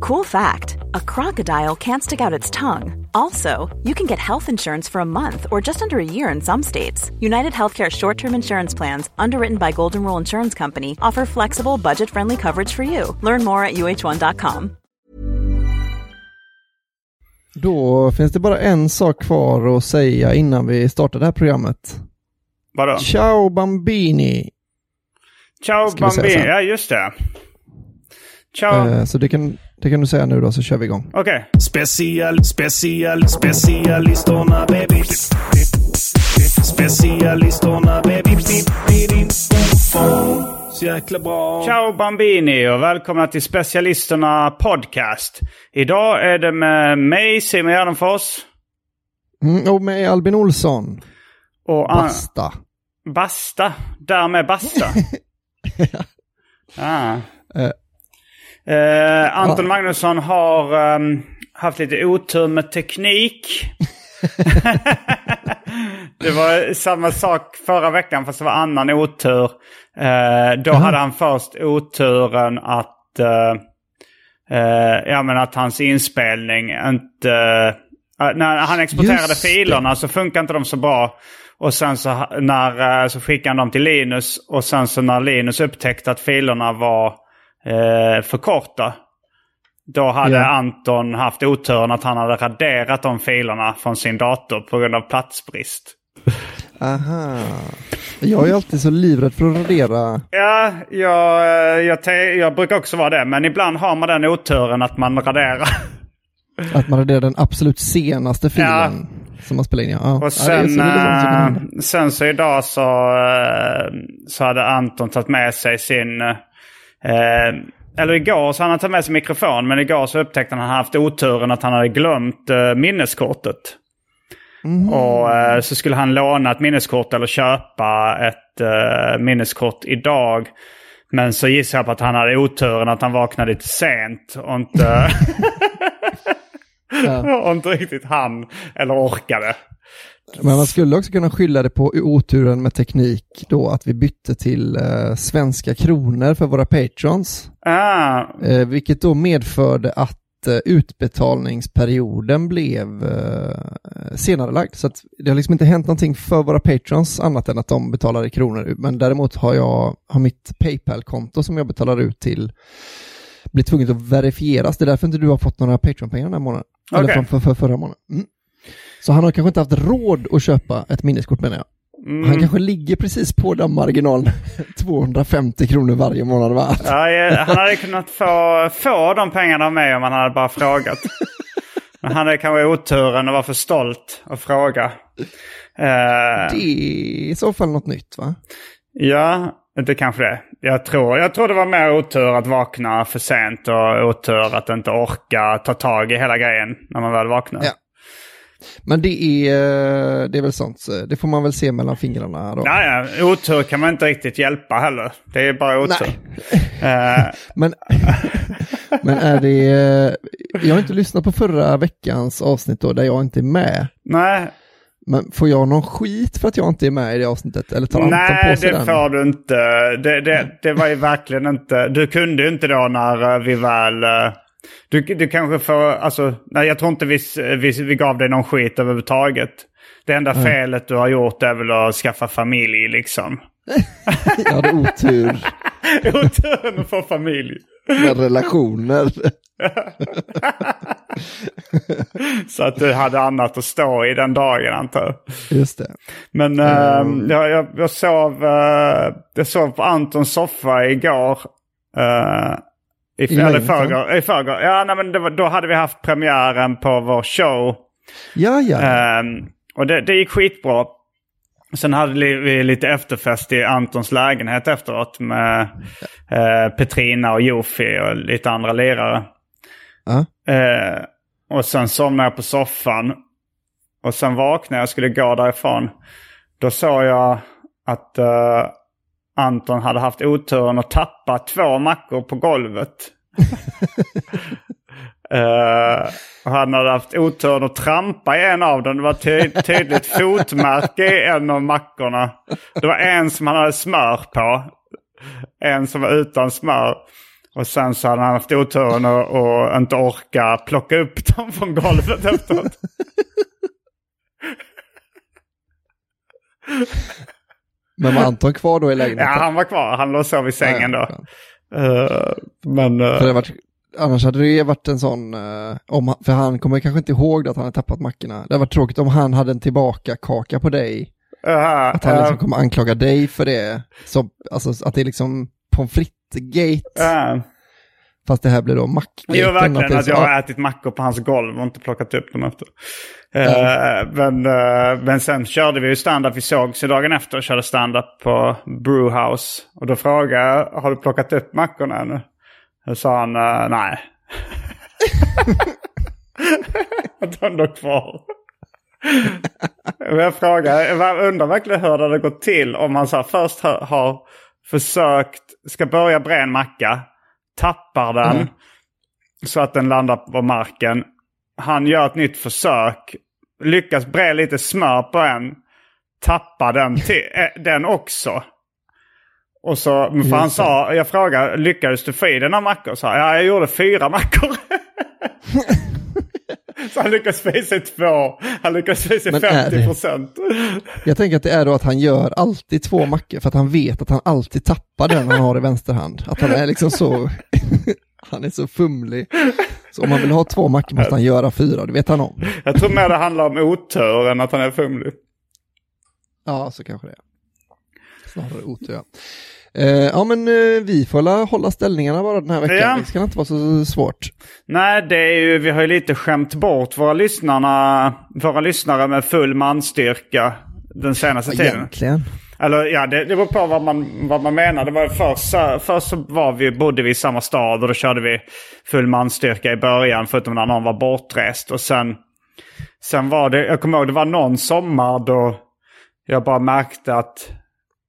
Cool fact a crocodile can't stick out its tongue. Also, you can get health insurance for a month or just under a year in some states. United Healthcare short term insurance plans, underwritten by Golden Rule Insurance Company, offer flexible, budget friendly coverage for you. Learn more at uh1.com. Då finns det bara en sak kvar att säga innan vi startar det här programmet. Vadå? Ciao Bambini! Ciao Ska Bambini. Ja, just det. Ciao. Eh, så det kan, det kan du säga nu då så kör vi igång. Okej. Special, special, specialisterna baby. Specialisterna baby. Så jäkla bra. Ciao Bambini och välkomna till Specialisterna Podcast. Idag är det med mig, Simon Gärdenfors. Mm, och med Albin Olsson. Och Basta. Basta. Därmed Basta. ah. Eh. Eh, Anton Magnusson har ehm, haft lite otur med teknik. det var samma sak förra veckan fast det var annan otur. Eh, då hade han först oturen att, eh, ja, men att hans inspelning inte... när han exporterade Just det. filerna så funkar inte de så bra. Och sen så, när, så skickade han dem till Linus. Och sen så när Linus upptäckte att filerna var eh, för korta. Då hade Ja. Anton haft oturen att han hade raderat de filerna från sin dator på grund av platsbrist. Aha. Jag är alltid så livrädd för att radera. Ja, jag, eh, jag, jag brukar också vara det. Men ibland har man den oturen att man raderar. Att man raderar den absolut senaste filen som man spelar in. Ja. Ja, Och sen, är så eh, sen så idag så, eh, så hade Anton tagit med sig sin... Eh, eller igår så hade han tagit med sig mikrofon. Men igår så upptäckte han att han haft oturen att han hade glömt eh, minneskortet. Och eh, så skulle han låna ett minneskort eller köpa ett eh, minneskort idag. Men så gissar jag på att han hade oturen att han vaknade lite sent och inte, och inte riktigt han eller orkade. Men man skulle också kunna skylla det på oturen med teknik då att vi bytte till eh, svenska kronor för våra patrons. Ah, Eh, vilket då medförde att eh, utbetalningsperioden blev eh, senare lagd. Så det har liksom inte hänt någonting för våra patrons annat än att de betalar i kronor. Men däremot har jag har mitt Paypal-konto som jag betalar ut till blir tvunget att verifieras. Det är därför inte du har fått några Patreon-pengar den här månaden. Eller Okej. från för, för förra månaden. Mm. Så han har kanske inte haft råd att köpa ett minneskort menar jag. Mm. Han kanske ligger precis på den marginalen 250 kronor varje månad va? ja, han hade kunnat få, få de pengarna av mig om han hade bara frågat. Men han hade kanske oturen och var för stolt att fråga. Eh, Det är i så fall något nytt va? Ja, det kanske det är. Jag tror, jag tror det var mer otur att vakna för sent och otur att inte orka ta tag i hela grejen när man väl vaknar. Ja. Men det är, eh, det är väl sånt, så det får man väl se mellan fingrarna då. Ja, ja, otur kan man inte riktigt hjälpa heller. Det är bara otur. Eh, Men, men är det, eh, jag har inte lyssnat på förra veckans avsnitt då, där jag inte är med. nej, Men får jag någon skit för att jag inte är med i det avsnittet? Eller tar Anton nej på sig det den? får du inte. Det, det, det var ju verkligen inte. Du kunde ju inte då när eh, vi väl... Du, du kanske får, alltså, nej jag tror inte vi, vi, vi gav dig någon skit överhuvudtaget. Det enda felet du har gjort är väl att skaffa familj liksom. Jag hade otur Oturen att få familj. med relationer. Så att du hade annat att stå i den dagen antar jag. Just det. Men Mm. eh, jag, jag, jag, sov, eh, jag sov på Antons soffa igår. Uh, I, I eller förrgår. I förrgår. Ja, nej, men var, då hade vi haft premiären på vår show. Ja, ja. Ehm, och det, det gick skitbra. Sen hade vi lite efterfest i Antons lägenhet efteråt med eh, Petrina och Jofi och lite andra lirare. ja. Eh, och sen somnade jag på soffan. Och sen vaknade jag och skulle gå därifrån. Då såg jag att eh, Anton hade haft oturen att tappa två mackor på golvet. Och han hade haft oturen att trampa i en av dem. Det var ty tydligt fotmärke i en av mackorna. Det var en som han hade smör på. En som var utan smör. Och sen så hade han haft oturen att och inte orka plocka upp dem från golvet efteråt. Men var Anton kvar då i Ja, lägenheten? han var kvar. Han låg och sov i sängen Ja, då. Eh, men... eh, För det varit, annars hade det ju varit en sån, eh, om, för han kommer kanske inte ihåg att han hade tappat mackorna. Det varit tråkigt om han hade en tillbaka kaka på dig. eh, Att han liksom kommer anklaga dig för det. Så, alltså att det är liksom pommes frites-gate. Fast det här blir då mackgaten. Jo, verkligen. Att så- jag har ätit mackor på hans golv och inte plockat upp dem efter. Eh, men, eh, men sen körde vi ju stand-up. Vi sågs ju dagen efter och körde stand-up på Brewhouse. Och då frågade jag, har du plockat upp mackorna ännu? Då sa han, eh, nej. De låg kvar. Jag frågar, jag undrar verkligen hur det hade gått till om man så här, först har, har försökt, ska börja bre en macka, tappar den Mm. så att den landar på marken. Han gör ett nytt försök, lyckas bre lite smör på en, tappar den, till, eh, den också. Och så, för han Just sa, jag frågade, lyckades du få i dina mackor? Så, ja, jag gjorde fyra mackor. så han i sig två. Han Men är 50 det- procent. Jag tänker att det är då att han gör alltid två mackor för att han vet att han alltid tappar den han har i vänsterhand. Att han är liksom så, han är så fumlig. Så om man vill ha två mackor måste han göra fyra, det vet han om. Jag tror mer det handlar om otur än att han är fumlig. Ja, så kanske det är. Snarare otur, ja. Eh, ja, men eh, vi får la hålla ställningarna bara den här veckan. Ja. Det ska inte vara så svårt. Nej, det är ju, vi har ju lite skämt bort våra, lyssnarna, våra lyssnare med full manstyrka den senaste tiden. Egentligen. Eller ja, det, det beror på vad man, vad man menar. Det var först, först så var vi, bodde vi i samma stad och då körde vi full manstyrka i början förutom när någon var bortrest. Och sen, sen var det, jag kommer ihåg det var någon sommar då jag bara märkte att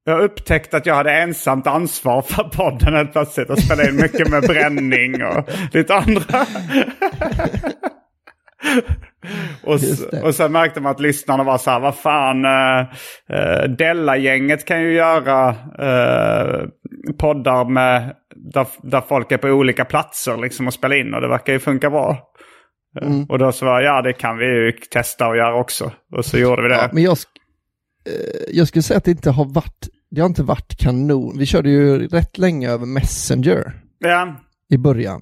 jag upptäckte att jag hade ensamt ansvar för podden helt plötsligt och spelade in mycket med bränning och lite andra. och, och sen märkte man att lyssnarna var så här, vad fan, uh, uh, Della-gänget kan ju göra eh, poddar med, där, där folk är på olika platser liksom och spela in och det verkar ju funka bra. Mm. Och då så var ja det kan vi ju testa och göra också. Och så gjorde vi det. Ja, men jag, jag skulle säga att det inte har varit, det har inte varit kanon. Vi körde ju rätt länge över Messenger ja. i början.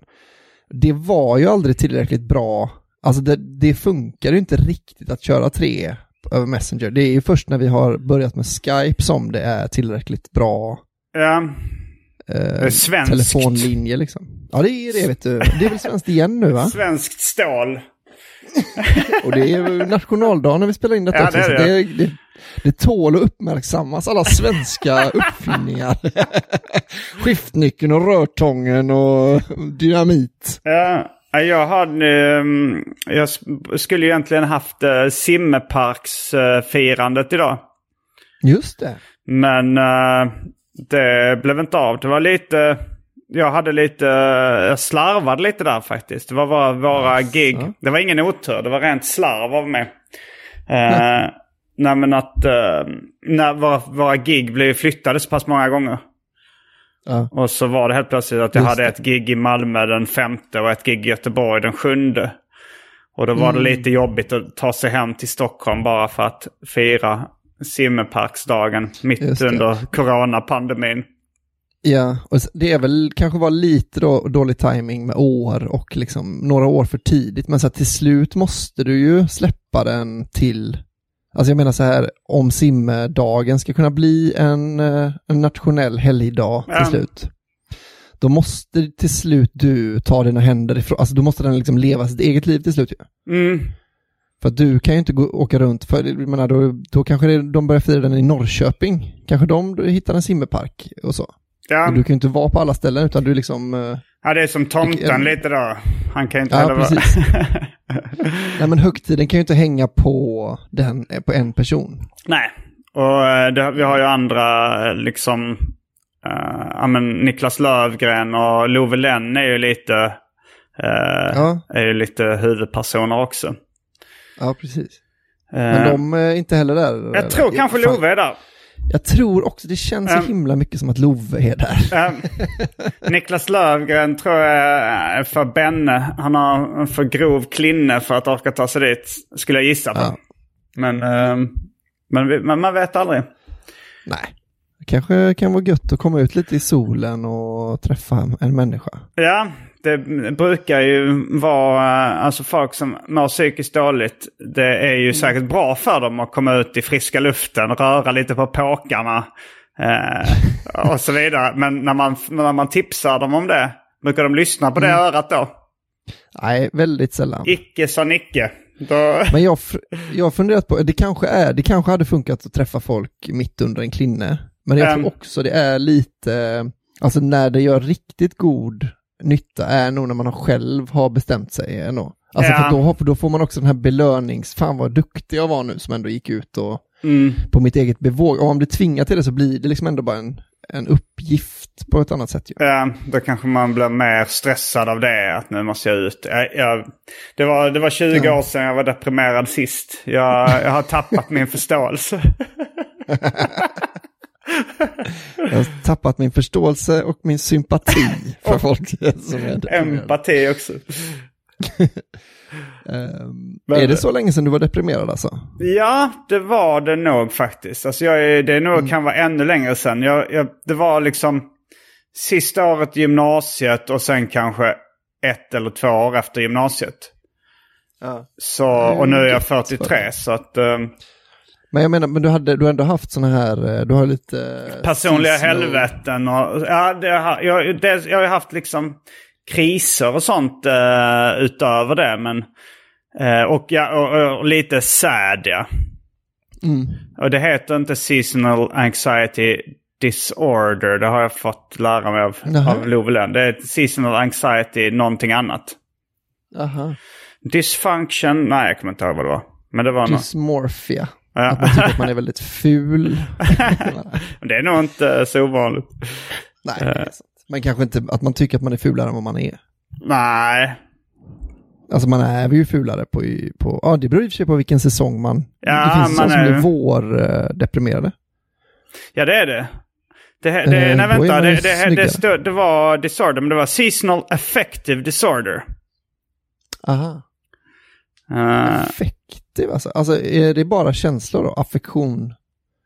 Det var ju aldrig tillräckligt bra. Alltså det, det funkar ju inte riktigt att köra tre över Messenger. Det är ju först när vi har börjat med Skype som det är tillräckligt bra Ja, eh, svenskt. telefonlinje liksom. Ja det är det vet du. Det är väl svenskt igen nu va? svenskt stål. Och det är ju nationaldagen när vi spelar in detta Ja, också. det det. det, det, det tål att uppmärksammas, alla svenska uppfinningar. Skiftnyckeln och rörtången och dynamit. Ja, jag hade, ehm, jag skulle egentligen haft uh, simmeparksfirandet idag. Just det. Men eh, det blev inte av. Det var lite, jag hade lite, jag slarvade lite där faktiskt. Det var våra, våra gig. Det var ingen otur, det var rent slarv av mig. Uh, nej men att, eh, när våra, våra gig blev flyttade så pass många gånger. Ja. Och så var det helt plötsligt att jag Just hade det. ett gig i Malmö den femte och ett gig i Göteborg den sjunde. Och då var Mm. det lite jobbigt att ta sig hem till Stockholm bara för att fira simmerparksdagen mitt under coronapandemin. Ja, och det är väl kanske var lite då, dålig timing med år och liksom några år för tidigt, men så till slut måste du ju släppa den till, alltså jag menar så här, om simdagen ska kunna bli en, eh, en nationell helgdag till slut, då måste till slut du ta dina händer ifrån, alltså då måste den liksom leva sitt eget liv till slut ju. Mm. För att du kan ju inte gå, åka runt, för jag menar, då, då kanske det, de börjar fira den i Norrköping, kanske de hittar en simmerpark och så. Ja. Du kan ju inte vara på alla ställen utan du liksom... eh, ja, det är som tomten lite då. Han kan ju inte Ja, heller precis. vara... Nej men högtiden kan ju inte hänga på, den, eh, på en person. Nej, och eh, det, vi har ju andra liksom... Uh, ja, men Niklas Lövgren och Love Lenn är ju lite... eh, Ja. Är ju lite huvudpersoner också. Ja, precis. Men de är inte heller där. jag tror kanske Love är där. Jag tror också, det känns Ehm. så himla mycket som att Love är där. Eh, Niklas Lövgren tror jag är för Benne. Han har en för grov klinne för att orka ta sig dit, skulle jag gissa på. Ja. Men, eh, men, men man vet aldrig. Nej. Det kanske kan vara gött att komma ut lite i solen och träffa en människa. Ja, det brukar ju vara, eh, alltså folk som mår psykiskt dåligt, det är ju säkert bra för dem att komma ut i friska luften, röra lite på påkarna eh, och så vidare. Men när man, när man tipsar dem om det, brukar de lyssna på det örat då? Nej, väldigt sällan. Icke sa Nicke. Då... Men jag, har funderat på, det kanske, är, det kanske hade funkat att träffa folk mitt under en klinne. Men jag tror också det är lite, alltså när det gör riktigt god nytta är nog när man själv har bestämt sig. Ändå. Alltså Ja. för då, för då får man också den här belönings, fan vad duktig jag var nu som ändå gick ut och Mm. på mitt eget bevåg. Om man blir tvingad till det så blir det liksom ändå bara en, en uppgift på ett annat sätt. Ju. Ja, då kanske man blir mer stressad av det, att nu måste jag ut. Jag, jag, det, var, det var 20 Ja. år sedan jag var deprimerad sist. Jag, jag har tappat min förståelse. Jag har tappat min förståelse och min sympati för folk som är deprimerade. Empati också. Men- är det så länge sedan du var deprimerad alltså? Ja, det var det nog faktiskt. Alltså jag, är- det nog kan vara ännu längre sedan. Jag, jag, det var liksom sista året i gymnasiet och sen kanske ett eller två år efter gymnasiet. Ja. Så, och nu är jag gött för 43 dig. så att... ehm, Men jag menar, men du, hade, du har ändå haft sådana här, eh, du har lite... eh, personliga seasonal- helveten och ja, det har, jag, det, jag har haft liksom kriser och sånt eh, utöver det. Men, eh, och, ja, och, och lite sad ja. Mm. Och det heter inte seasonal anxiety disorder. Det har jag fått lära mig av, Jaha. av Love Lenn. Det är seasonal anxiety någonting annat. Aha. Dysfunction, nej jag kommer inte ihåg vad det var. Men det var något. Dysmorphia. Ja. Att man tycker att man är väldigt ful. Det är nog inte så ovanligt. Nej, det är sant. Men kanske inte att man tycker att man är fulare än vad man är. Nej, Alltså man är ju fulare på, på ja det beror i och för sig på vilken säsong man, Ja, det finns man som är- blir vårdeprimerade. Ja, det är det. Det, här- Eh, det, nej, är vänta. Det, det, det, stod, det var disorder, men det var seasonal affective disorder. Aha. Uh, Affektiv alltså. Alltså är det bara känslor då? Affektion?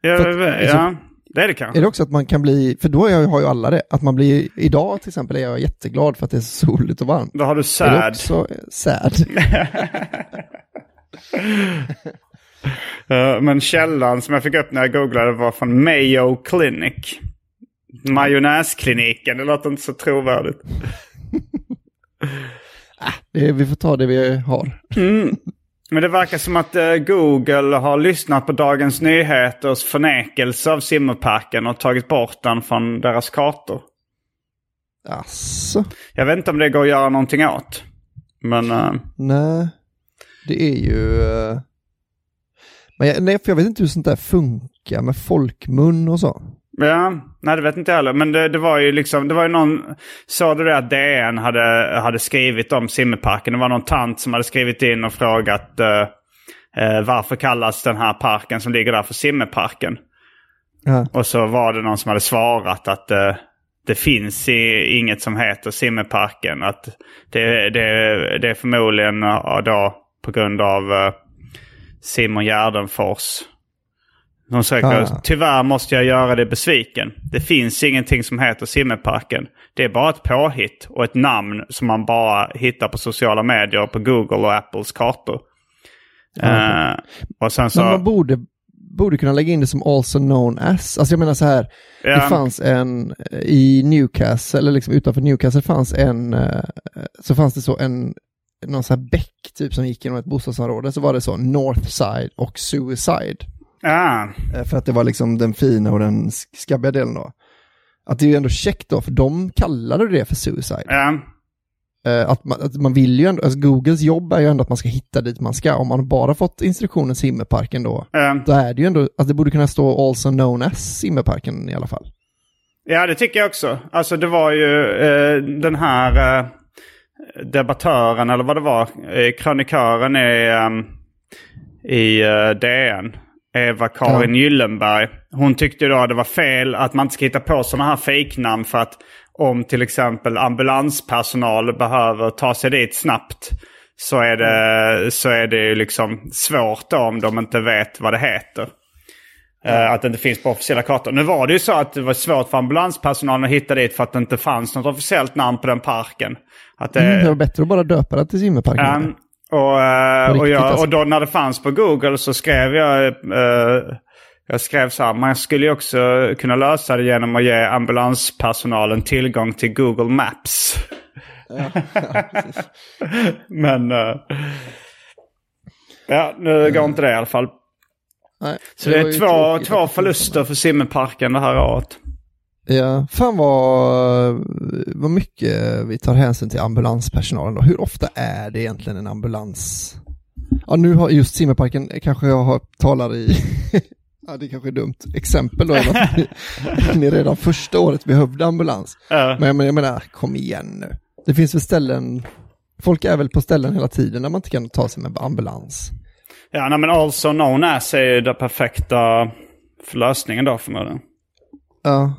ja, att- ja, det är det kanske. Är det också att man kan bli, för då har jag- har ju alla det, att man blir, idag till exempel är jag jätteglad för att det är så soligt och varmt. Då har du Är det sad. också sad? Eh, men källan som jag fick upp när jag googlade var från Mayo Clinic. Majonnäskliniken, det låter inte så trovärdigt. Det, vi får ta det vi har. Men det verkar som att eh, Google har lyssnat på Dagens Nyheters förnekelse av simmerparken och tagit bort den från deras kartor. Alltså, Jag vet inte om det går att göra någonting åt. Men eh, nej. Det är ju... eh, Men jag, nej, för jag vet inte hur sånt där funkar med folkmun och så. Ja, nej det vet inte jag heller. Men det, det var ju liksom, det var ju någon, såg du det att DN hade, hade skrivit om simmerparken? Det var någon tant som hade skrivit in och frågat eh, eh, varför kallas den här parken som ligger där för simmerparken? Ja. Och så var det någon som hade svarat att eh, det finns i, inget som heter simmerparken. Att det, det, det är förmodligen eh, då på grund av eh, Simon Gärdenfors De söker, Ah. tyvärr måste jag göra dig besviken. Det finns ingenting som heter Simmerparken. Det är bara ett påhitt och ett namn som man bara hittar på sociala medier på Google och Apples kartor. Eh, och sen så... Men man borde, borde kunna lägga in det som also known as. Alltså jag menar så här, Ja. det fanns en eh, i Newcastle, eller liksom utanför Newcastle fanns en, eh, så fanns det så en, någon sån här bäck typ som gick genom ett bostadsområde, så var det så Northside och Suicide. Ah, Eh, För att det var liksom den fina och den sk- skabbiga delen då. Att det är ju ändå käckt då, för de kallade det för Suicide. ja. Eh, Att man, att man vill ju ändå, alltså Googles jobb är ju ändå att man ska hitta dit man ska. Om man bara fått instruktionen Simmerparken då, ja. då är det ju ändå, att det borde kunna stå also known as Simmerparken i alla fall. Ja, det tycker jag också. Alltså det var ju eh, den här eh, debattören, eller vad det var, eh, krönikören i, eh, i eh, DN. Eva-Karin Gyllenberg. Hon tyckte då att det var fel att man inte ska hitta på sådana här fejknamn för att om till exempel ambulanspersonal behöver ta sig dit snabbt så är det, så är det ju liksom svårt då om de inte vet vad det heter. Eh, Att det inte finns på officiella kartor. Nu var det ju så att det var svårt för ambulanspersonalen att hitta dit för att det inte fanns något officiellt namn på den parken. Att det, Mm, det var bättre att bara döpa det till Simmerparken. Ja, och, eh, och, jag, alltså. och då när det fanns på Google så skrev jag... eh, jag skrev så här, man skulle ju också kunna lösa det genom att ge ambulanspersonalen tillgång till Google Maps. Men... eh, ja, nu går inte det i alla fall. Nej, Så det, var är två, två det förluster för Simmerparken det här året. Ja, fan vad, vad mycket vi tar hänsyn till ambulanspersonalen då. Hur ofta är det egentligen en ambulans? Ja, nu har just Simmerparken, kanske jag har, talar i, ja det kanske är dumt, exempel då, är att ni, ni redan första året behövde ambulans. Ja. Men jag menar, jag menar, kom igen nu. Det finns väl ställen, folk är väl på ställen hela tiden där man inte kan ta sig med ambulans. Ja, nej, men also known as är ju den perfekta lösningen då förmodligen. Ja.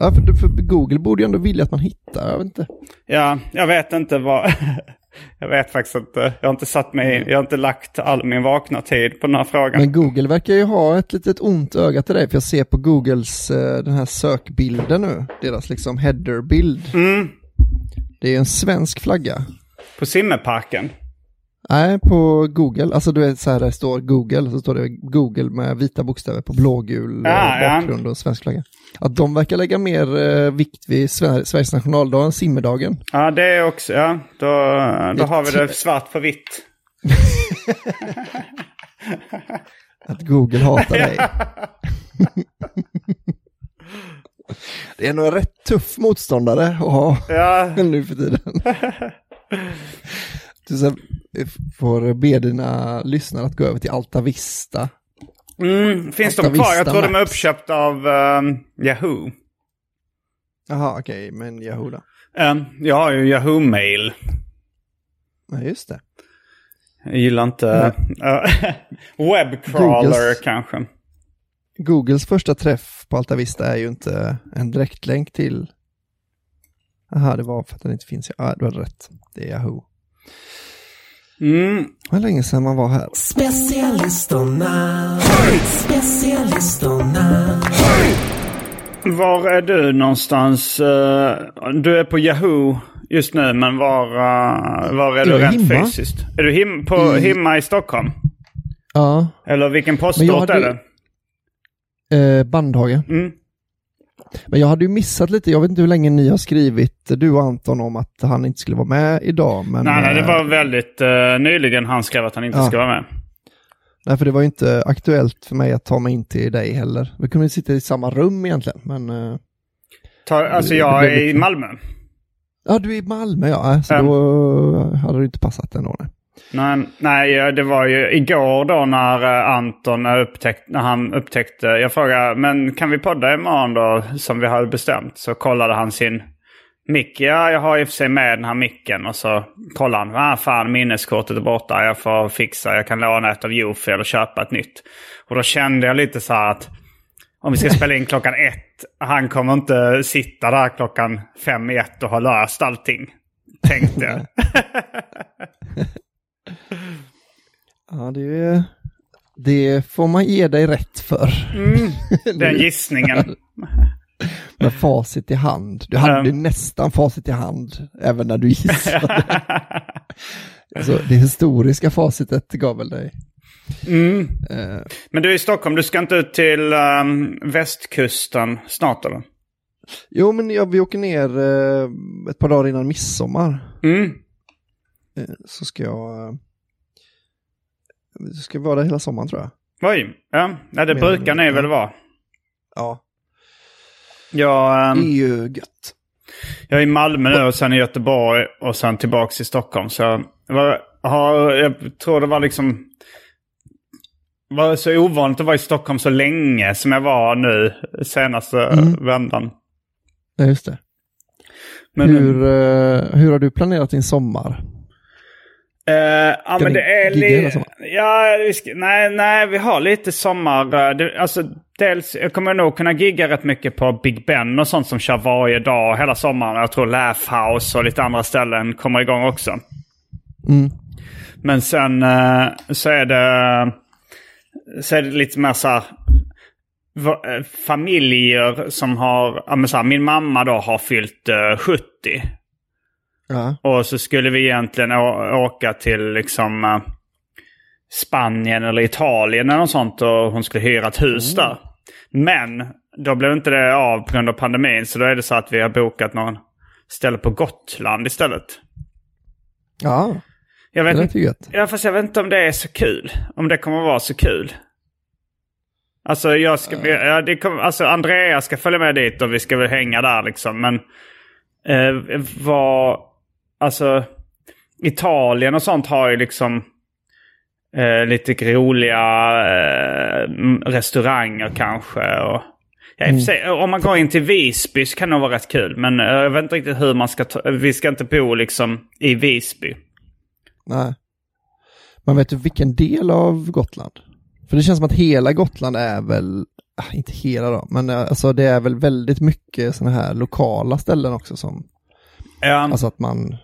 Ja, för, för Google borde ju ändå vilja att man hittar, jag vet inte. Ja, jag vet inte vad... jag vet faktiskt inte. Jag har inte satt mig in. Jag har inte lagt all min vakna tid på den här frågan. Men Google verkar ju ha ett litet ont öga till dig, för jag ser på Googles eh, den här sökbilden nu, deras liksom headerbild. Mm. Det är en svensk flagga. På Simmerparken. Nej, på Google, alltså du vet så här, det står Google, så står det Google med vita bokstäver på blågul eh, Ja, ja. bakgrund och svensk flagga. Att de verkar lägga mer eh, vikt vid Sver- Sveriges nationaldag än simmedagen. Ja, det är också... Ja, då, då har vi det svart på vitt. Att Google hatar dig. det är nog en rätt tuff motståndare att ha Ja, nu för tiden. Du så här, får be dina lyssnare att gå över till Alta Vista. mm, finns de Alta kvar? Jag tror de är uppköpta av ehm, Yahoo. Jaha, okej, men Yahoo då? Um, jag har ju Yahoo-mail. Ja, just det. Jag gillar inte... Uh, Webcrawler Googles. kanske. Googles första träff på Alta Vista är ju inte en direktlänk till... Jaha, det var för att den inte finns. Ja, du hade rätt. Det är Yahoo. Mm. Det var länge sedan man var här. Specialisterna. Specialisterna. Var är du någonstans? Eh, du är på Yahoo just nu, men var, eh, var är du är rent hemma. fysiskt? Är du him på, I- hemma i Stockholm? Ja, Eller vilken postort är hade- det? eh, Bandhagen. Mm. Men jag hade ju missat lite, jag vet inte hur länge ni har skrivit, du och Anton, om att han inte skulle vara med idag. Men, Nej, nej, det eh, var väldigt uh, nyligen han skrev att han inte Ja. ska vara med. nej, för det var ju inte aktuellt för mig att ta mig in till dig heller. Vi kunde sitta i samma rum egentligen, men... eh, Ta, alltså jag är i lite- Malmö. Ja, du är i Malmö ja, så Ja. då hade det inte passat ändå. Nej. Nej, nej, det var ju igår då när eh, Anton upptäckte, när han upptäckte, jag frågade, men kan vi podda imorgon då som vi hade bestämt? Så kollade han sin mick. Ja, jag har i och för sig med den här micken. Och så kollade han, ah fan minneskortet är borta, jag får fixa, jag kan låna ett av Jofi eller köpa ett nytt. Och då kände jag lite så här att om vi ska spela in klockan ett, han kommer inte sitta där klockan fem i ett och ha löst allting. Tänkte jag. Ja, det Det får man ge dig rätt för. Den gissningen. Med facit i hand. Du hade Mm. nästan facit i hand även när du gissade. Så det historiska facitet gav väl dig. Mm. Eh, Men du är i Stockholm, du ska inte ut till ehm, västkusten snart eller? jo, men jag, vi åker ner eh, ett par dagar innan midsommar. Mm. Eh, så ska jag... Så ska vara där hela sommaren tror jag. Oj, ja. ja det Men- brukar ni väl vara. Ja, Jag, det ehm, är ju gött. jag är i Malmö nu och sen i Göteborg och sen tillbaks till Stockholm. Så jag, har, jag tror det var liksom... var så ovanligt att vara i Stockholm så länge som jag var nu senaste Mm. vändan. Ja, just det. Men, hur, eh, hur har du planerat din sommar? Eh, ja, men det är lite... Ja, vi nej, nej, vi har lite sommar... eh, Det, alltså, dels, jag kommer nog kunna gigga rätt mycket på Big Ben och sånt som kör varje dag hela sommaren. Jag tror Laugh House och lite andra ställen kommer igång också. Mm. Men sen eh, så är det... Så är det lite mer så här... Familjer som har... Så här, min mamma då har fyllt eh, 70. Ja. Och så skulle vi egentligen åka till liksom eh, Spanien eller Italien eller något sånt och hon skulle hyra ett hus där. Men då blev inte det av på grund av pandemin så då är det så att vi har bokat någon ställe på Gotland istället. ja, Jag det vet, inte, ju gött. ja, fast jag vet inte om det är så kul. Om det kommer vara så kul. Alltså, jag ska, ja, det kommer, alltså Andrea ska följa med dit och vi ska väl hänga där liksom. Men eh, vad... Alltså, Italien och sånt har ju liksom eh, lite roliga eh, restauranger kanske. Och, ja, för sig, om man går in till Visby så kan det vara rätt kul. Men eh, jag vet inte riktigt hur man ska ta... Vi ska inte bo liksom i Visby. Nej. Men vet du vilken del av Gotland? För det känns som att hela Gotland är väl, ah, inte hela då, men eh, alltså det är väl väldigt mycket sådana här lokala ställen också som, Ja, alltså att man,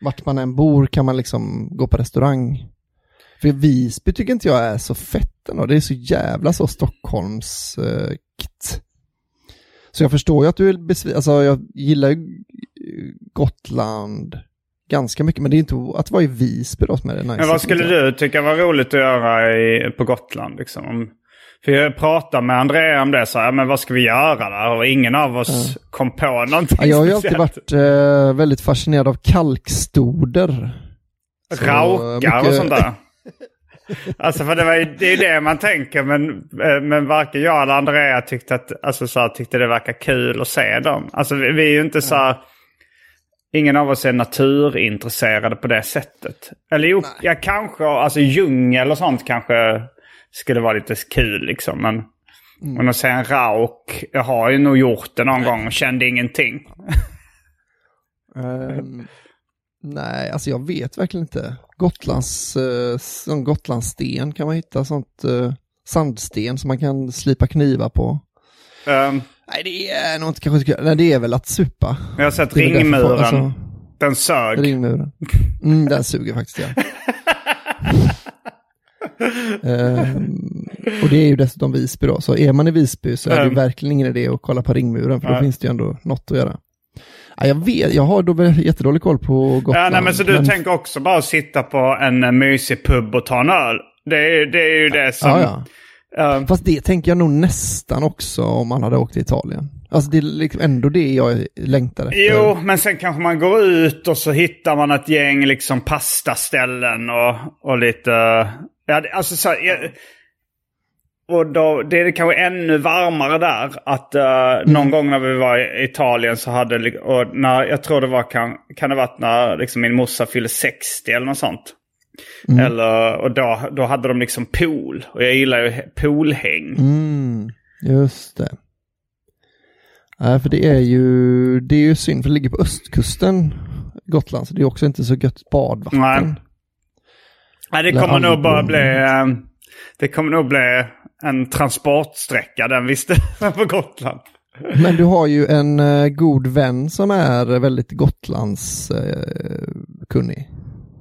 vart man än bor kan man liksom gå på restaurang. För Visby tycker inte jag är så fett ändå, det är så jävla så stockholmskt. eh. Så jag förstår ju att du är besviken, alltså jag gillar ju Gotland ganska mycket, men det är inte att vara i Visby då som är det nice. Men vad skulle du tycka var roligt att göra i, på Gotland? Liksom? För jag pratade med Andrea om det, så här, men vad ska vi göra där? Och ingen av oss kom på någonting Ja, jag har ju alltid varit eh, väldigt fascinerad av kalkstoder. Så, Raukar och mycket- sånt där. Alltså för det, var ju, det är ju det man tänker men, eh, men varken jag eller Andrea tyckte, att, alltså, så här, tyckte det verkar kul att se dem. Alltså vi, vi är ju inte så här, Ingen av oss är naturintresserade på det sättet. Eller jo, ja, kanske, alltså djungel och sånt kanske skulle vara lite kul liksom. Men, att se en rauk, jag har ju nog gjort det någon gång och kände ingenting. Ehm, nej, alltså jag vet verkligen inte. Gotlands, uh, Gotlandssten kan man hitta, sånt eh, sandsten som man kan slipa knivar på. Um, Nej, det är nog inte kanske, nej det är väl att supa. jag har sett ringmuren. alltså, Den sög. ringmuren. Mm, den suger faktiskt ja. Ehm, och det är ju dessutom Visby då, så är man i Visby så är det verkligen ingen idé att kolla på ringmuren, för då Nej. finns det ju ändå något att göra. Ja, jag vet, jag har då jättedålig koll på Gotland. Ja, nej, men så du tänker också bara sitta på en eh, mysig pub och ta en öl? Det är, ju- det är ju det som... Ja, ja. Eh, Fast det tänker jag nog nästan också om man hade åkt till Italien. Alltså det är liksom ändå det jag längtar efter. Jo, men sen kanske man går ut och så hittar man ett gäng liksom pastaställen och, och lite... Ja, alltså så, jag, och då, det är kanske ännu varmare där. Att eh, någon gång när vi var i Italien så hade... Och när, jag tror det var kan, kan det varit när liksom min morsa fyllde 60 eller något sånt. Eller, och då, då hade de liksom pool. Och jag gillar ju poolhäng. Mm, just det. Nej, för det är ju, det är ju synd, för det ligger på östkusten, Gotland, så det är också inte så gött badvatten. Nej. Nej, det kommer nog bara bli... eh, Det kommer nog bli en transportsträcka den visste på Gotland. Men du har ju en eh, god vän som är väldigt Gotlands eh, kunnig.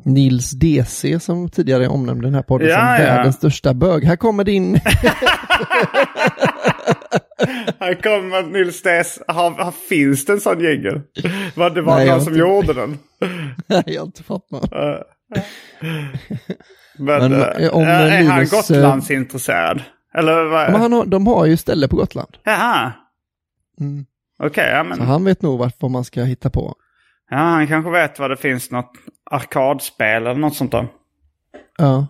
Nils DC som tidigare omnämnde den här podden Ja, som ja. världens största bög. Här kommer din... Här kommer Nils Dess. Har, har, finns det en sån jingel? Var det var Nej, jag någon som inte- gjorde den? Nej, jag har inte fått någon. Men, Men, eh, eh, om, är eh, han Linus, Gotlandsintresserad? Eller vad? Men han har, de har ju ställe på Gotland. Jaha, Mm. okej. ja, men, Så han vet nog vad man ska hitta på. ja, han kanske vet vad det finns något arkadspel eller något sånt där. Ja.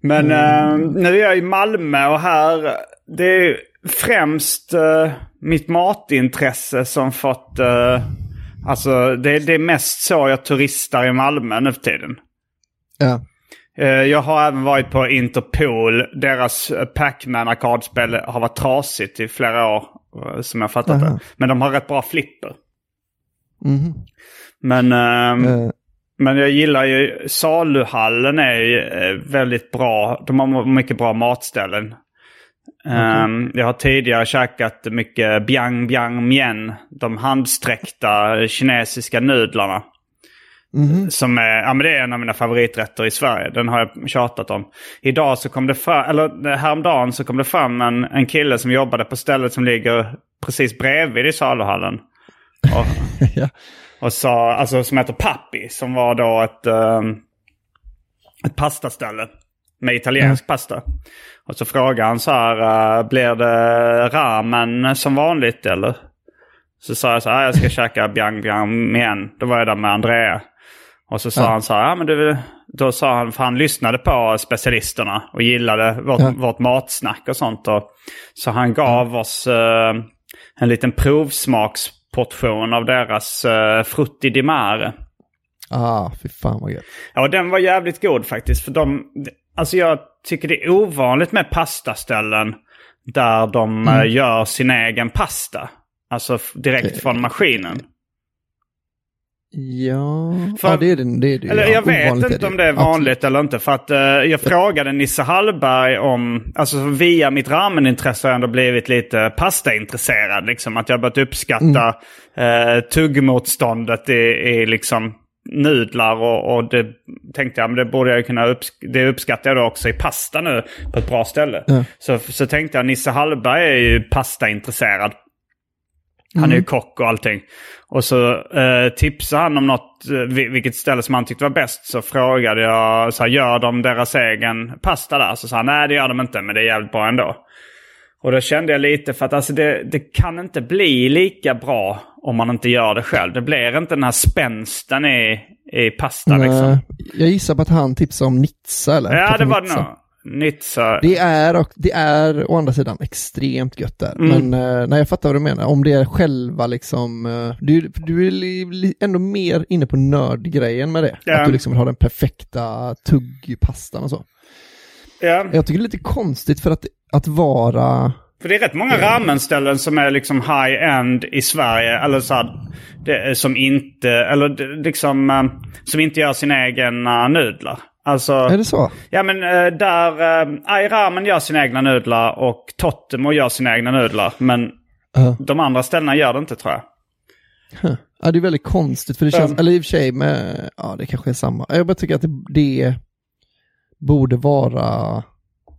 Men eh, nu är jag i Malmö och här, det är främst eh, mitt matintresse som fått, eh, alltså det, det är mest så jag turistar i Malmö nu för tiden. Ja. Eh, Jag har även varit på Interpol. Deras eh, Pac-Man arkadspel har varit trasigt i flera år. eh, Som jag fattat Aha. det. Men de har rätt bra flipper. Mhm. Men, ehm, Eh, men jag gillar ju saluhallen är ju väldigt bra. De har mycket bra matställen. Ehm, jag har tidigare käkat mycket biang biang mien. De handsträckta kinesiska nudlarna. mhm. Som är, ja men det är en av mina favoriträtter i Sverige. Den har jag tjatat om. Idag så kom det fram, eller häromdagen så kom det fram en, en kille som jobbade på stället som ligger precis bredvid i saluhallen. Och, ja. och sa, alltså som heter Pappi, som var då ett, ehm, ett pastaställe med italiensk pasta. Och så frågade han så här, uh, blir det ramen som vanligt eller? Så sa jag så här, jag ska käka biang biang igen. Då var jag där med Andrea. Och så sa Ja. han så här, ja men du, då sa han, för han lyssnade på specialisterna och gillade vårt, Ja. vårt matsnack och sånt. Och, så han gav oss eh, en liten provsmaksportion av deras uh, Frutti di Mare. Ah, fy fan vad gött. Ja, och den var jävligt god faktiskt. För de, alltså jag tycker det är ovanligt med pastaställen där de eh, gör sin egen pasta. Alltså direkt Okej. från maskinen. Ja, För- ja det är det. det, är det Eller ja. jag vet Ovanligt inte om det är vanligt eller inte. För att eh, jag frågade Nisse Hallberg om, alltså via mitt ramenintresse har jag ändå blivit lite pastaintresserad. Liksom. Att jag har börjat uppskatta eh, tuggmotståndet i, i liksom nudlar och, och det tänkte jag, men det borde jag kunna uppsk- det uppskattar jag då också i pasta nu på ett bra ställe. Ja. Så, så tänkte jag, Nisse Hallberg är ju pastaintresserad. Han är ju kock och allting. Och så eh, tipsade han om något, eh, vi- vilket ställe som han tyckte var bäst. Så frågade jag, så här, gör de deras egen pasta där? Så sa han, nej det gör de inte, men det är jävligt bra ändå. Och då kände jag lite för att alltså det, det kan inte bli lika bra om man inte gör det själv. Det blir inte den här spänsten i, i pasta liksom. Nej, Jag gissar på att han tipsade om Nizza eller? Ja, det var det nog. Nizza. Det är, och, det är å andra sidan extremt gött där. Mm. Men eh, nej, jag fattar vad du menar. Om det är själva liksom, eh, du, du är ändå mer inne på nördgrejen med det. Ja. Att du liksom vill ha den perfekta tuggpastan och så. Ja. Jag tycker det är lite konstigt för att, att vara, För det är rätt många ramenställen som är liksom high-end i Sverige. Eller så här, det, som inte, eller det- liksom, eh, som inte gör sina egna nudlar. Alltså, är det så? ja men eh, där, uh, Ai Ramen gör sina egna nudlar och Totemo gör sina egna nudlar. Men Ja. de andra ställena gör det inte tror jag. Ja, det är väldigt konstigt för det känns, Um. eller i och för sig med, ja det kanske är samma. Jag bara tycker att det, det borde vara,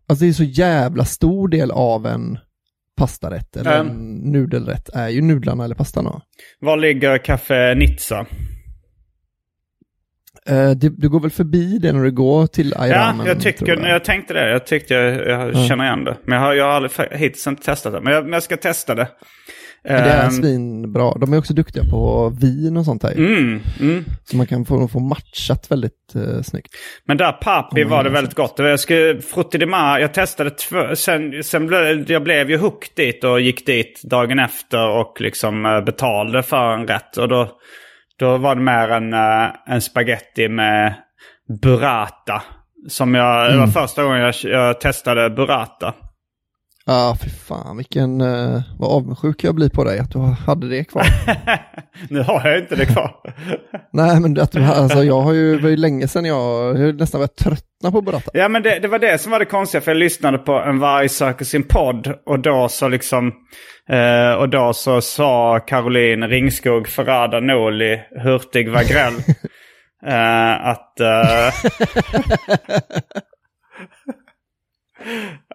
alltså det är så jävla stor del av en pastarätt eller Um. en nudelrätt är ju nudlarna eller pastan då. Var ligger Café Nizza? Eh, det, du går väl förbi det när du går till Ja, Ayramen? jag tycker, tror jag. tänkte det. Jag tyckte jag, jag känner igen det. Men jag har, jag har aldrig hittills inte testat det. Men jag, men jag ska testa det. Det är Ehm, svinbra. De är också duktiga på vin och sånt där. Mm, mm. Så man kan få, få matchat väldigt uh, snyggt. Men där Papi Om var det väldigt gott. Jag, skulle, Frutti di Mare, jag testade två, sen, sen blev, jag blev ju hooked dit och gick dit dagen efter och liksom eh, betalade för en rätt. Och då, då var det mer en, eh, en spaghetti med burrata. Som jag, det var första gången jag, jag testade burrata. Ja, ah, fy fan vilken, uh, vad avundsjuk jag blir på dig att du hade det kvar. nu har jag inte det kvar. Nej, men att alltså, jag har ju, det var ju länge sedan jag, jag nästan börjat tröttna på Burrata. Ja men det, det var det som var det konstiga för jag lyssnade på en varg söker sin podd och då så liksom eh, och då så sa Caroline Ringskog Ferrada Noli Hurtig Wagrell Eh, att...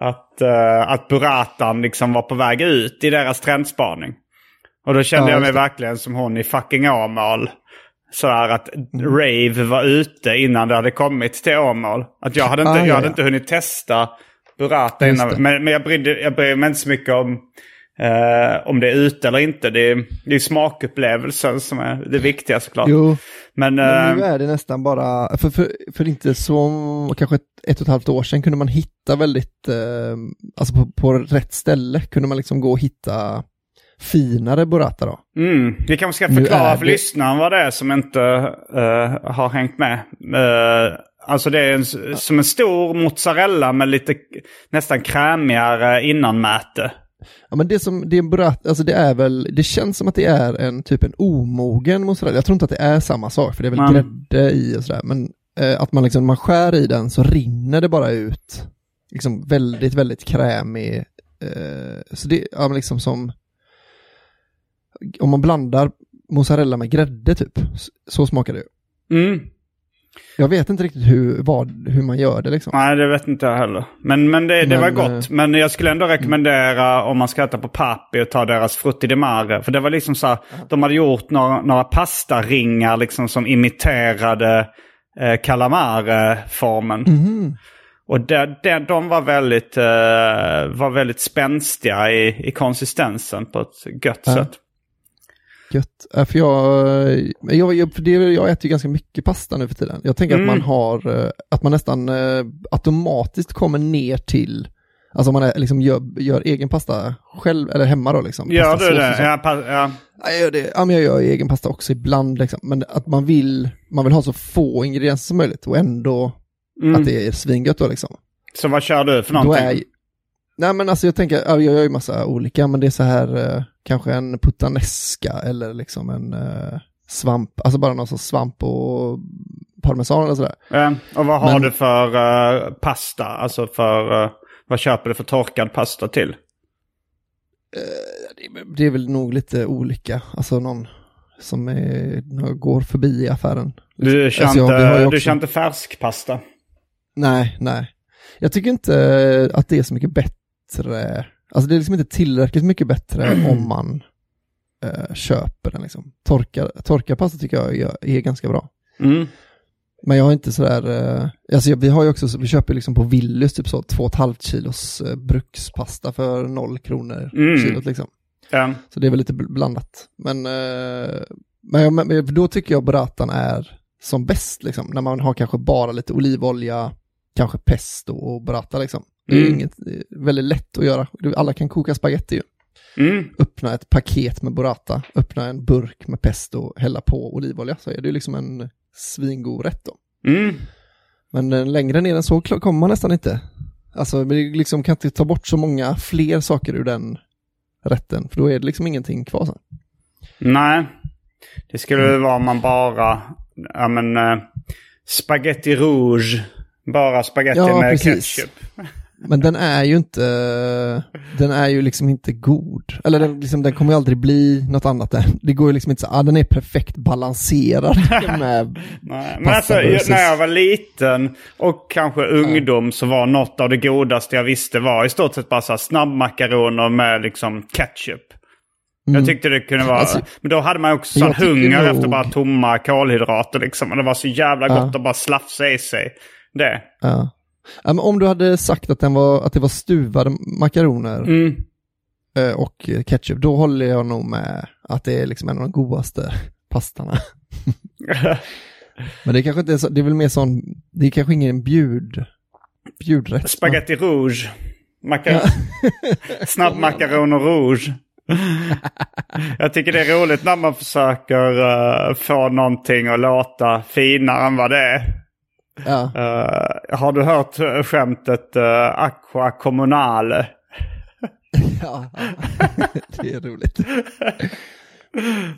att, uh, att Buratan liksom var på väg ut i deras trendspaning. Och då kände Ja, jag mig verkligen som hon i fucking Åmål. Sådär att Rave var ute innan det hade kommit till Åmål. Att jag hade inte, Ah, ja, jag hade inte hunnit testa Burata innan. Men, men jag, brydde, jag mig inte så mycket om, eh, om det är ute eller inte. Det är, det är smakupplevelsen som är det viktiga såklart. Jo, Men, men eh, nu är det nästan bara, för, för, för inte så, kanske ett, ett och ett halvt år sedan kunde man hitta väldigt, eh, alltså på, på rätt ställe kunde man liksom gå och hitta finare burrata då. Mm, vi kanske ska förklara för det- lyssnaren vad det är som inte eh, har hängt med. Eh, alltså det är en, som en stor mozzarella med lite nästan krämigare innanmäte. Ja men det som, det är burrata, alltså det är väl, det känns som att det är en typ en omogen mozzarella. Jag tror inte att det är samma sak, för det är väl Nej. grädde i och sådär. Men eh, att man liksom, man skär i den så rinner det bara ut. Liksom väldigt, väldigt krämig. Eh, så det, ja men liksom som, om man blandar mozzarella med grädde typ, så, så smakar det ju. Mm. Jag vet inte riktigt hur, vad, hur man gör det liksom. Nej, det vet inte jag heller. Men, men det, det var gott. eh, Men jag skulle ändå rekommendera om man ska äta på Papi och ta deras frutti di mare. För det var liksom så här, de hade gjort några, några pastaringar liksom som imiterade eh, calamare-formen. Mhm. Och de, de, de var väldigt, eh, var väldigt spänstiga i, i konsistensen på ett gött Ja. sätt. Gött. Ja, för jag, jag, jag, för det, jag äter ju ganska mycket pasta nu för tiden. Jag tänker Mm. att man har, eh, att man nästan eh, automatiskt kommer ner till, alltså om man är, liksom gör, gör egen pasta själv, eller hemma då liksom. Gör du det? Ja, pa, ja. Ja, jag gör det. Ja, men jag gör egen pasta också ibland liksom. Men att man vill, man vill ha så få ingredienser som möjligt och ändå Mm. att det är svingött då liksom. Så vad kör du för Då någonting? är, nej men alltså jag tänker, ja, jag gör ju massa olika, men det är så här, eh, kanske en puttanesca eller liksom en eh, svamp, alltså bara någon sorts svamp och parmesan eller sådär. Ja, och vad har Men- du för eh, pasta? Alltså för, eh, vad köper du för torkad pasta till? Det är- Det är väl nog lite olika, alltså någon som är, går förbi i affären. Du kör, Alltså, inte, ju du också- kör inte färsk pasta? Nej, nej. Jag tycker inte att det är så mycket bättre, alltså det är liksom inte tillräckligt mycket bättre om man eh, köper den liksom. Torka, torka pasta tycker jag är, är ganska bra. Mm. Men jag har inte sådär, eh, alltså jag- vi har ju också, vi köper liksom på Willys typ så två och ett halvt kilos eh, brukspasta för noll kronor Mm. kilot liksom. Ja. Så det är väl lite bl- blandat. Men, eh, men, jag, men då tycker jag burratan är som bäst liksom, när man har kanske bara lite olivolja, kanske pesto och burrata liksom. Det är Mm. inget, är väldigt lätt att göra. Alla kan koka spaghetti ju. Mm. Öppna ett paket med burrata, öppna en burk med pesto, hälla på olivolja så är det ju liksom en svingod rätt då. Mm. Men eh, längre ner än så kommer man nästan inte. Alltså, vi liksom kan inte ta bort så många fler saker ur den rätten, för då är det liksom ingenting kvar sen. Nej, det skulle väl vara om man bara, ja men, uh, spaghetti rouge. Bara spaghetti Ja, med precis. ketchup. Men den är ju inte, den är ju liksom inte god. Eller den, liksom, den kommer ju aldrig bli något annat än, det går ju liksom inte så, ah, den är perfekt balanserad med, Nej, men alltså, jag- när jag var liten och kanske ungdom så var något av det godaste jag visste var i stort sett bara så här snabbmakaroner med liksom ketchup. Jag tyckte det kunde vara... Alltså, men då hade man också sån hunger nog- efter bara tomma kolhydrater liksom. Och det var så jävla Ja. gott att bara slafsa i sig det. ja. Ja om du hade sagt att, den var, att det var stuvade makaroner Mm. eh, och ketchup, då håller jag nog med att det är liksom en av de godaste pastarna. Men det är kanske inte är så, det är väl mer sån, det är kanske ingen bjud, bjudrätt. Spaghetti rouge. Maka- Snabbmakaroner rouge. Jag tycker det är roligt när man försöker eh, få någonting att låta finare än vad det är. Ja, Eh, har du hört uh, skämtet uh, aqua kommunale? ja, det är roligt.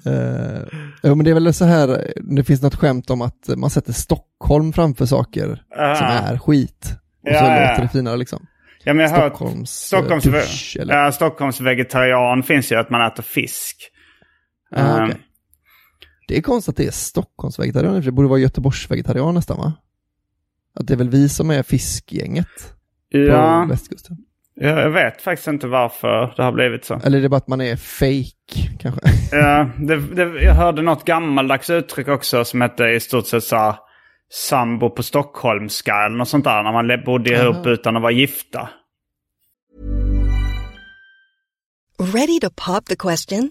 Uh, jo, men det är väl så här, det finns något skämt om att man sätter Stockholm framför saker som är skit. Och så Ja, ja. låter det finare liksom. Ja, men jag har Stockholms, Stockholms, dusch, eller? ja, Stockholms vegetarian finns ju att man äter fisk. Ja, Eh, okej. Det är konstigt att det är Stockholmsvegetarian, det borde vara Göteborgsvegetarian nästan va? Att det är väl vi som är fiskgänget på Ja, västkusten. jag jag vet faktiskt inte varför det har blivit så. Eller är det bara att man är fake kanske? Ja, det, det, jag hörde något gammaldags uttryck också som hette i stort sett så här, sambo på stockholmska eller något sånt där. När man bodde ihop utan att vara gifta. Ready to pop the question?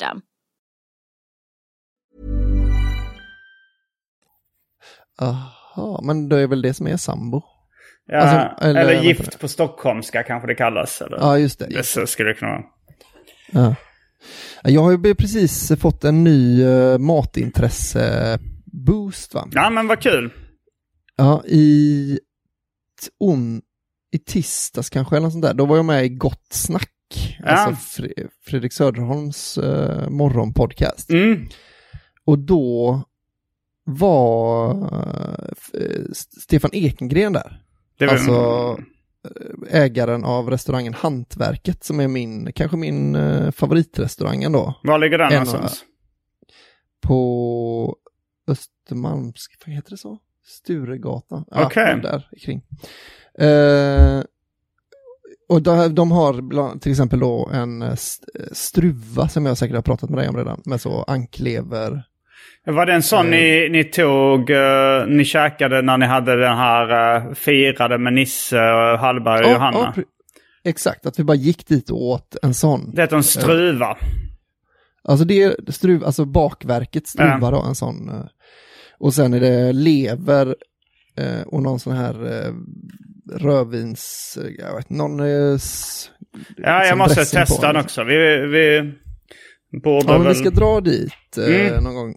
Jaha, men det är väl det som är sambo? Ja, Alltså, eller- eller, gift på stockholmska kanske det kallas. Eller? Ja, just det. det så skulle det kunna vara. Ja. Jag har ju precis fått en ny uh, matintresse-boost va? Ja, men vad kul. Ja, i, on, i tisdags kanske eller något sånt där, då var jag med i Gott Snack. Ja. Alltså Fre- Fredrik Söderholms uh, morgonpodcast. Mm. Och då var eh, eh, Stefan Ekengren där. Det var, Alltså eh, ägaren av restaurangen Hantverket som är min, kanske min uh, favoritrestaurang ändå. Var ligger den en- någonstans? På Östermalm, vad heter det så? Sturegatan. Okej. där kring. Eh, och de, de har bland, till exempel då en eh, st- struva som jag säkert har pratat med dig om redan, med så anklever. Var det en sån ni, ni tog, eh, ni käkade när ni hade den här uh, firade med Nisse, och Hallberg och Ja, Johanna? pre- exakt, att vi bara gick dit och åt en sån. det heter en struva. Alltså det är struv, alltså bakverket struva Ja. då, en sån. eh, Och sen är det lever eh, och någon sån här eh, rödvins, eh, jag vet någon... eh, Ja, jag liksom måste testa den också. Vi, vi borde Ja, men väl... vi ska dra dit eh, Mm. någon gång.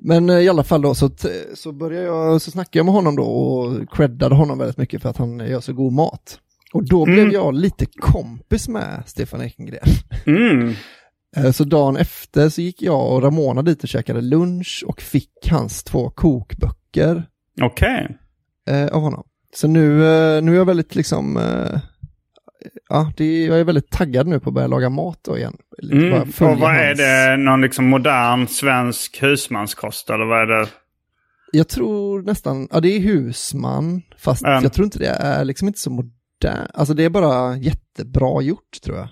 Men eh, i alla fall då så, så började jag, så snackade jag med honom då och creddade honom väldigt mycket för att han gör så god mat. Och då blev Mm. jag lite kompis med Stefan Ekengren. Mm. Så dagen efter så gick jag och Ramona dit och käkade lunch och fick hans två kokböcker Okej. eh, av honom. Så nu, eh, nu är jag väldigt liksom, eh, ja, det, är- jag är väldigt taggad nu på att börja laga mat då igen. Mm. Och vad är hans- det? Någon liksom modern svensk husmanskost eller vad är det? Jag tror nästan, ja det är husman, fast Ja. jag tror inte det är liksom inte så modern, alltså det är bara jättebra gjort tror jag.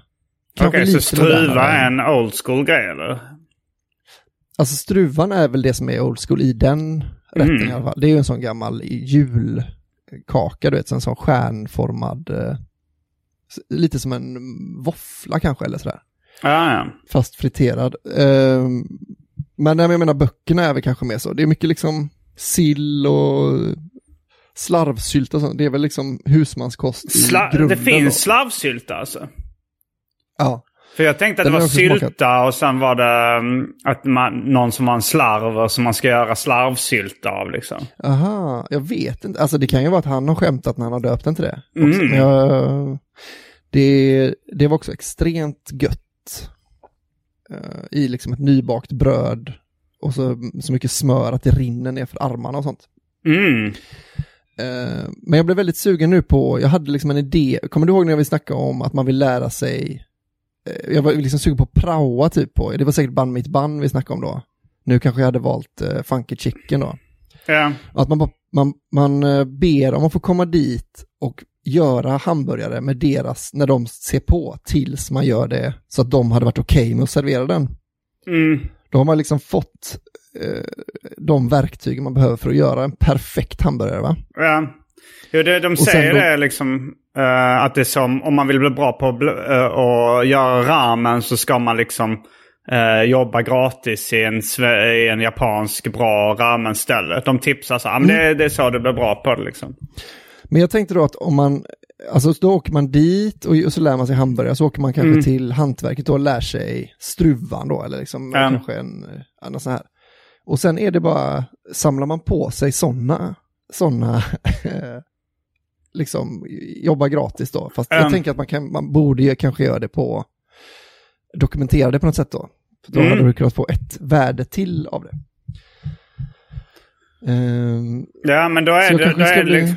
Okej, så lite struva är en old school grej eller? Alltså struvan är väl det som är old school i den rätten Mm. i alla fall. Det är ju en sån gammal julkaka, du vet, en sån stjärnformad, eh, lite som en våffla kanske eller sådär. Ja, ja. Fast friterad. Eh, men jag menar böckerna är väl kanske mer så. Det är mycket liksom sill och slarvsylt och sånt. Det är väl liksom husmanskost i Sla- grunden det finns då. slavsylta alltså? Ja. För jag tänkte att Den det var också smakat. sylta och sen var det mm, att man, någon som var en slarv som man ska göra slarvsylta av liksom. Aha, jag vet inte. Alltså det kan ju vara att han har skämtat när han har döpt den till det. Också. Mm. Jag, det, det var också extremt gött. eh, I liksom ett nybakt bröd. Och så, så mycket smör att det rinner ner för armarna och sånt. Mm. Eh, men jag blev väldigt sugen nu på, jag hade liksom en idé, kommer du ihåg när vi snackade om att man vill lära sig, jag var liksom sugen på att praoa typ på, det var säkert band mitt band vi snackade om då. Nu kanske jag hade valt uh, Funky Chicken då. Ja. Att man, man, man eh, ber om att få komma dit och göra hamburgare med deras, när de ser på, tills man gör det, så att de hade varit okej med att servera den. Mm. Då har man liksom fått eh, de verktyg man behöver för att göra en perfekt hamburgare va? Ja. Jo, det, de säger då- det liksom. eh, att det är som om man vill bli bra på att att göra ramen så ska man liksom eh, jobba gratis i en, i en japansk bra ramenställe. De tipsar så här, "Ah, men det, det är så du blir bra på det liksom. Men jag tänkte då att om man, alltså då åker man dit och, så lär man sig hamburgare, så åker man kanske Mm. till hantverket och lär sig struvan då, eller liksom Ja. kanske en annan sån här. Och sen är det bara, samlar man på sig sådana, sådana, liksom jobba gratis då. Fast Ja. jag tänker att man, kan, man borde ju kanske göra det på, dokumentera det på något sätt då. För då Mm. hade du kunnat få ett värde till av det. Ehm, Ja, men då är jag det... Då är bli- liksom,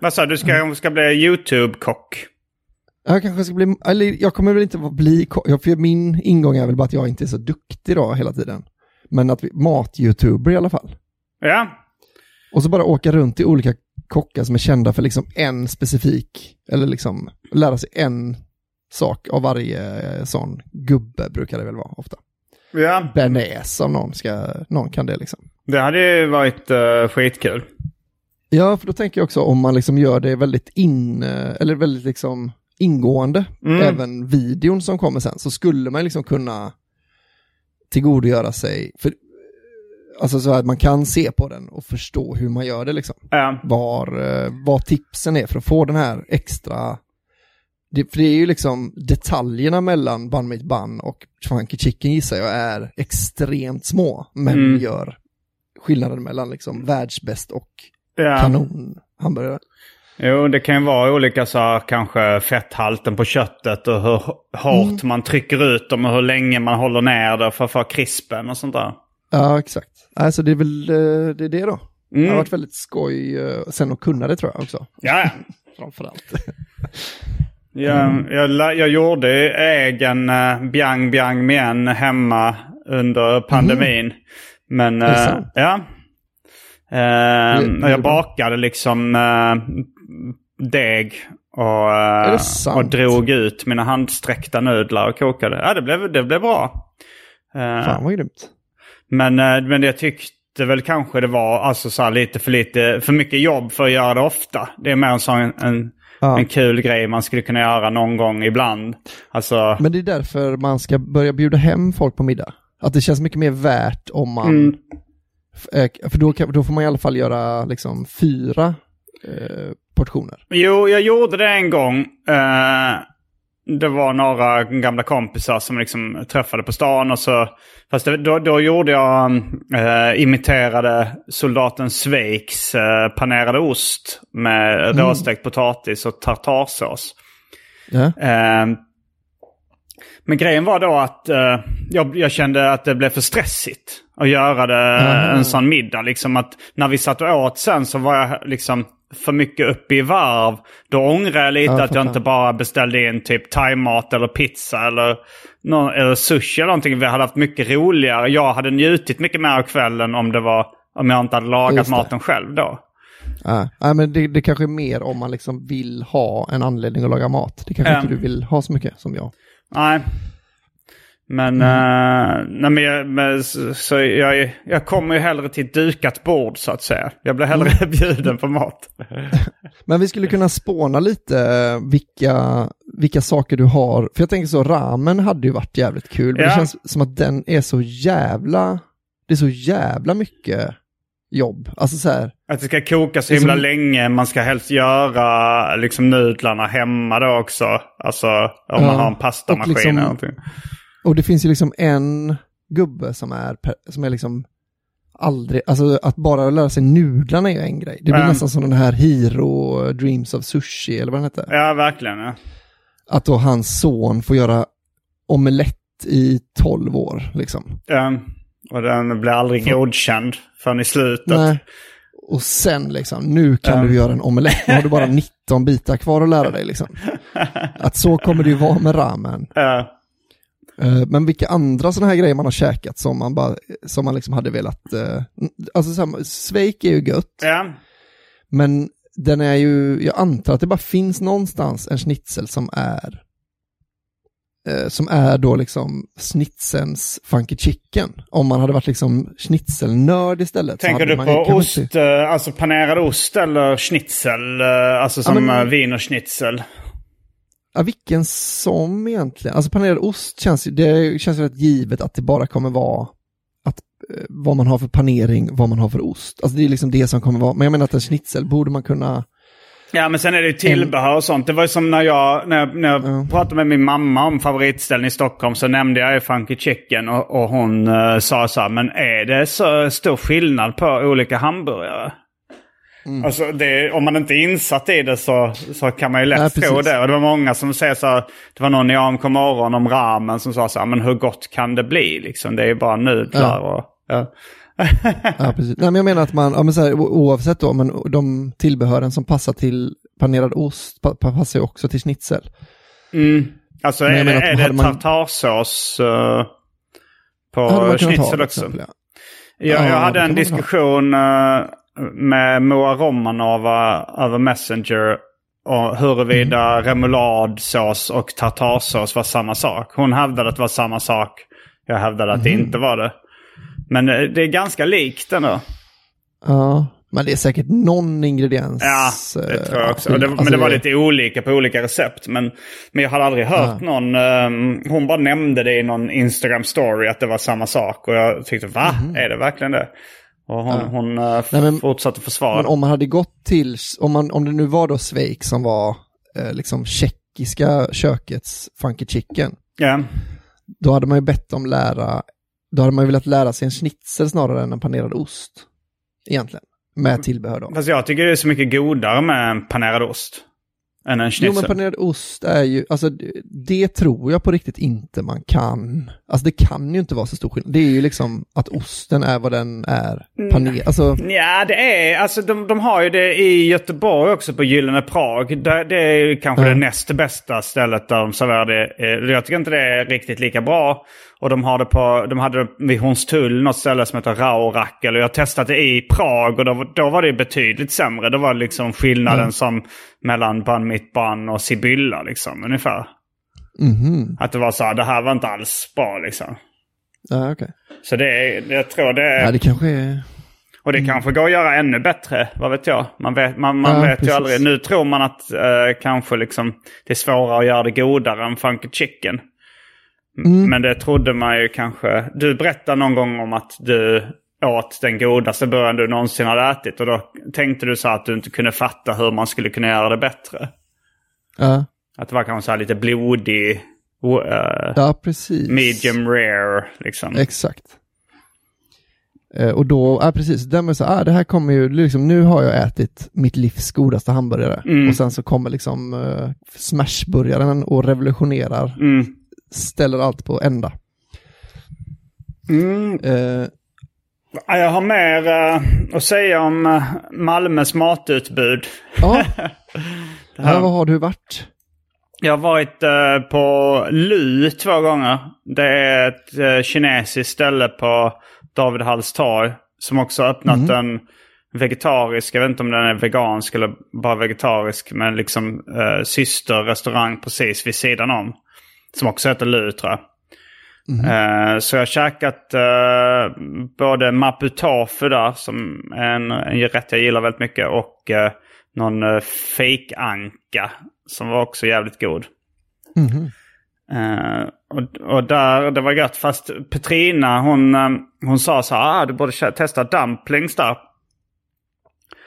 vad sa du? Ska, ska bli YouTube-kock? Jag kanske ska bli, eller jag kommer väl inte bli, ko- ja, för min ingång är väl bara att jag inte är så duktig då hela tiden. Men att vi, mat-youtuber i alla fall. Ja. Och så bara åka runt i olika kockar som är kända för liksom en specifik, eller liksom lära sig en sak av varje eh, sån gubbe brukar det väl vara ofta. Ja, Bearnaise om någon ska, någon kan det liksom. det hade ju varit uh, skitkul. Ja, för då tänker jag också om man liksom gör det väldigt in, eh, eller väldigt liksom ingående, Mm. även videon som kommer sen, så skulle man liksom kunna tillgodogöra sig, för, alltså så att man kan se på den och förstå hur man gör det liksom. Ja. Var, eh, vad tipsen är för att få den här extra, det, för det är ju liksom detaljerna mellan Bun Meat Bun och Funky Chicken gissar jag är extremt små, men Mm. gör skillnaden mellan liksom världsbäst och ja. kanon hamburgare. Jo, det kan ju vara olika så kanske fetthalten på köttet och hur hårt man trycker ut dem och hur länge man håller ner det för att få krispen och sånt där. Ja, exakt. Alltså det är väl eh, det, är det då. Det Mm. har varit väldigt skoj eh, sen att kunna det tror jag också. Ja. Framförallt. Jag, jag, jag gjorde egen uh, Biang Biang Mien hemma under pandemin. Men Är det eh, sant? ja. Det- och jag bakade liksom eh, deg och, det och drog ut mina handsträckta nudlar och kokade. Ja, det blev, det blev bra. Fan vad grymt. Men, eh, men jag tyckte väl kanske det var alltså så lite för lite, för mycket jobb för att göra det ofta. Det är mer en sån en, Ja. en kul grej man skulle kunna göra någon gång ibland. Alltså, Men det är därför man ska börja bjuda hem folk på middag. Att det känns mycket mer värt om man... Mm. Eh, För då, kan, då får man i alla fall göra liksom fyra eh, portioner. jo, jag gjorde det en gång. Eh, det var några gamla kompisar som liksom träffade på stan och så... Fast det, då, då gjorde jag, eh, imiterade soldaten Sveiks eh, panerade ost med råstekt potatis och tartarsås. Ja. Eh, men grejen var då att jag, jag kände att det blev för stressigt att göra det, Ah. en sån middag. Liksom att när vi satt och åt sen så var jag liksom för mycket uppe i varv. Då ångrar jag lite Ja, att jag inte bara beställde in typ thaimat eller pizza eller, nå- eller sushi eller någonting. Vi hade haft mycket roligare. Jag hade njutit mycket mer av kvällen om det var om jag inte hade lagat maten själv då. Ja, Nej, men det, det kanske är mer om man liksom vill ha en anledning att laga mat. Det kanske Ja. inte du vill ha så mycket som jag. Nej. Men, eh, nej, men, jag, men så, så jag, jag kommer ju hellre till ett dukat bord så att säga. Jag blir hellre bjuden på mat. Men vi skulle kunna spåna lite eh, vilka, vilka saker du har. För jag tänker så, ramen hade ju varit jävligt kul. Men Ja. det känns som att den är så jävla, det är så jävla mycket jobb. Alltså så här, Att det ska koka så himla som- länge. Man ska helst göra liksom nudlarna hemma då också. Alltså om man Ja, har en pastamaskin liksom- eller någonting. Och det finns ju liksom en gubbe som är, som är liksom aldrig, alltså att bara lära sig nudlarna är ju en grej. Det blir Ja. nästan som den här Hero Dreams of Sushi eller vad den heter. Ja, verkligen. Ja. Att då hans son får göra omelett i 12 år liksom. Ja. Och den blir aldrig godkänd förrän i slutet. Nej. Och sen liksom, nu kan Ja. du göra en omelett, nu har du bara 19 bitar kvar att lära dig liksom. Att så kommer det ju vara med ramen. Ja. Eh, Men vilka andra sådana här grejer man har käkat som man bara, som man liksom hade velat, eh, alltså så här, Sveik är ju gött, ja. men den är ju, jag antar att det bara finns någonstans en schnitzel som är, eh, som är då liksom schnitzens funky chicken. Om man hade varit liksom schnitzelnörd istället. Tänker du på ost, inte- alltså panerad ost eller schnitzel? Alltså som men- ja, wienerschnitzel. Ja, vilken som egentligen. Alltså panerad ost känns ju, det känns ju rätt givet att det bara kommer vara att eh, vad man har för panering, vad man har för ost. Alltså det är liksom det som kommer vara, men jag menar att en schnitzel borde man kunna, Ja, men sen är det ju tillbehör och sånt. Det var ju som när jag, när jag, när jag Ja. pratade med min mamma om favoritställen i Stockholm så nämnde jag ju Funky Chicken och, och hon eh, sa så här, men är det så stor skillnad på olika hamburgare? Mm. Alltså det, om man inte är insatt i det så, så kan man ju lätt Nej, tro precis. det. Och det var många som säger så här, det var någon i AMK morgon om ramen som sa så här, men hur gott kan det bli liksom? Det är ju bara nudlar och... Ja. ja precis. Nej men jag menar att man, ja men så här, oavsett då, men de tillbehören som passar till panerad ost pa, pa, passar ju också till schnitzel. Mm. Alltså Men är det, menar är det man- tartarsås uh, på schnitzel också? exempel, ja. Jag, Ja, jag hade en diskussion eh, med Moa Romanova över Messenger och huruvida Mm. remouladsås och tartarsås var samma sak. Hon hävdade att det var samma sak. Jag hävdade att det Mm. inte var det. Men eh, det är ganska likt ändå. Ja, men det är säkert någon ingrediens. Ja, det eh, tror jag också. Det, men Alltså, det var lite olika på olika recept. Men, men jag hade aldrig hört någon... ehm, hon bara nämnde det i någon Instagram story att det var samma sak. Och jag tyckte va? Är det verkligen det? Och hon, hon eh. Nej, men- fortsatte försvara Men om man hade gått till, om, man, om det nu var då Sveik som var eh, liksom tjeckiska kökets funky chicken, Ja. då hade man ju bett om lära, då hade man ju velat lära sig en schnitzel snarare än en panerad ost. Egentligen. Med tillbehör då. Fast jag tycker det är så mycket godare med en panerad ost. Än en Jo schnitzel. men panerad ost är ju, alltså det- tror jag på riktigt inte man kan. Alltså det kan ju inte vara så stor skillnad. Det är ju liksom att osten är vad den är. Paner, alltså, Ja, det är, alltså de, de har ju det i Göteborg också på Gyllene Prag. Det, det är ju kanske Ja. det näst bästa stället där de serverar det. Jag tycker inte det är riktigt lika bra. Och de, har det på, de hade det vid Hornstull, något ställe som heter Raurakkel. Och jag det i Prag och då, då var det betydligt sämre. Det var liksom skillnaden som mellan Bun Mitt Bun och Sibylla liksom, ungefär. mhm. Att det var så här, det här var inte alls bra liksom. Ja, okej. Så det är, jag tror det är... Ja, det kanske är... Och det kanske går att göra ännu bättre, vad vet jag. Man vet, man, man Ja, vet ju aldrig. Nu tror man att eh, kanske liksom det är svårare att göra det godare än Funky Chicken. M- Mm. Men det trodde man ju kanske. Du berättade någon gång om att du åt den godaste burgaren du någonsin hade ätit. Och då tänkte du så att du inte kunde fatta hur man skulle kunna göra det bättre. Ja, Att det var kanske så här lite blodig, eh, ja precis. medium rare liksom. Exakt. Eh, och då, ja precis, där med så, ah, det här kommer ju, liksom, nu har jag ätit mitt livs godaste hamburgare. Mm. Och sen så kommer liksom uh, smashburgaren och revolutionerar, Mm. Ställer allt på ända. Mm. Eh, Ja, Jag har mer eh, att säga om uh, Malmös matutbud. ja, här- vad har du varit? Jag har varit eh, på Lu två gånger. Det är ett uh, kinesiskt ställe på David Halls torg. Som också har öppnat en vegetarisk, jag vet inte om den är vegansk eller bara vegetarisk. Men liksom uh, systerrestaurang precis vid sidan om. Som också heter Lu tror jag. Eh, så jag har käkat uh, både mapu tofu där, som är en, en rätt jag gillar väldigt mycket. Och uh, någon uh, fake-anka som var också jävligt god. Mhm. Eh, och, och där, det var gött. Fast Petrina hon, hon sa så här, ah, du borde testa dumplings där.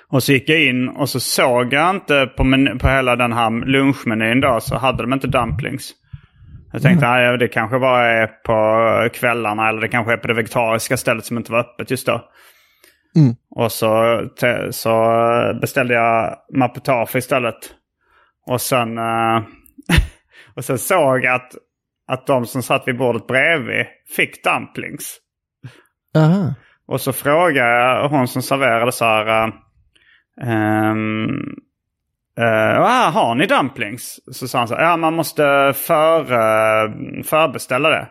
Och så gick jag in och så såg jag inte på, på hela den här lunchmenyn då så hade de inte dumplings. Jag tänkte nej, det kanske bara är på kvällarna eller det kanske är på det vegetariska stället som inte var öppet just då. Och så, så beställde jag maputofu istället. Och sen, eh, och sen såg jag att, att de som satt vid bordet bredvid fick dumplings. Aha. Och så frågade jag hon som serverade så här. Um, uh, har ni dumplings? Så sa han så ja man måste för, uh, förbeställa det.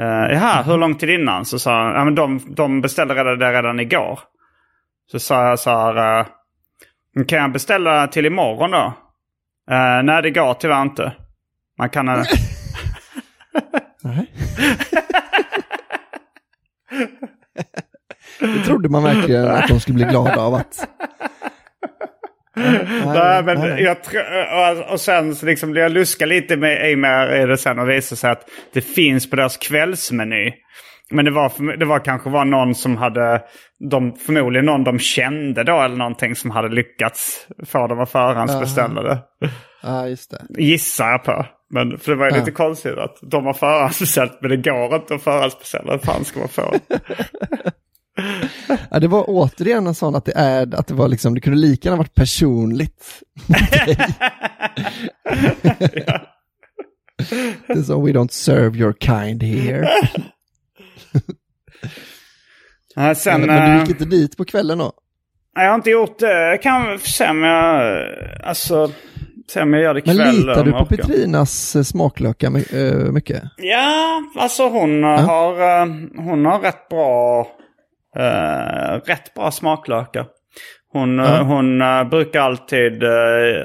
Uh, jaha, hur lång tid innan? Så sa han, ja men de, de beställde redan det redan igår. Så sa jag så här, uh, kan jag beställa till imorgon då? Uh, nej det går tyvärr inte. Man kan... Uh... Det trodde man verkligen att de skulle bli glada av att... Nej, men nej, nej. jag och, och sen så liksom jag luskar lite med, i med i det sen och visar sig att det finns på deras kvällsmeny. Men det var, det var kanske var någon som hade, de, förmodligen någon de kände då eller någonting som hade lyckats få dem att förhandsbeställa det. Ja, just det. Gissar jag på. Men för det var ju Ja. lite konstigt att de har förhandsbeställt men det går inte att förhandsbeställa. Hur fan ska man få? Ja, det var återigen en sån att det är, att det var liksom, det kunde lika gärna varit personligt. det är så, we don't serve your kind here. Ja, sen, men, men du eh, gick inte dit på kvällen då? Nej, jag har inte gjort det. Jag kan se om jag... Alltså... Se om jag gör det Men ikväll. litar om du på orkar. Petrinas eh, smaklökar my- eh, mycket? Ja, alltså hon eh, har... eh, Hon har rätt bra... eh, rätt bra smaklökar. Hon, Ja. hon eh, brukar alltid, uh,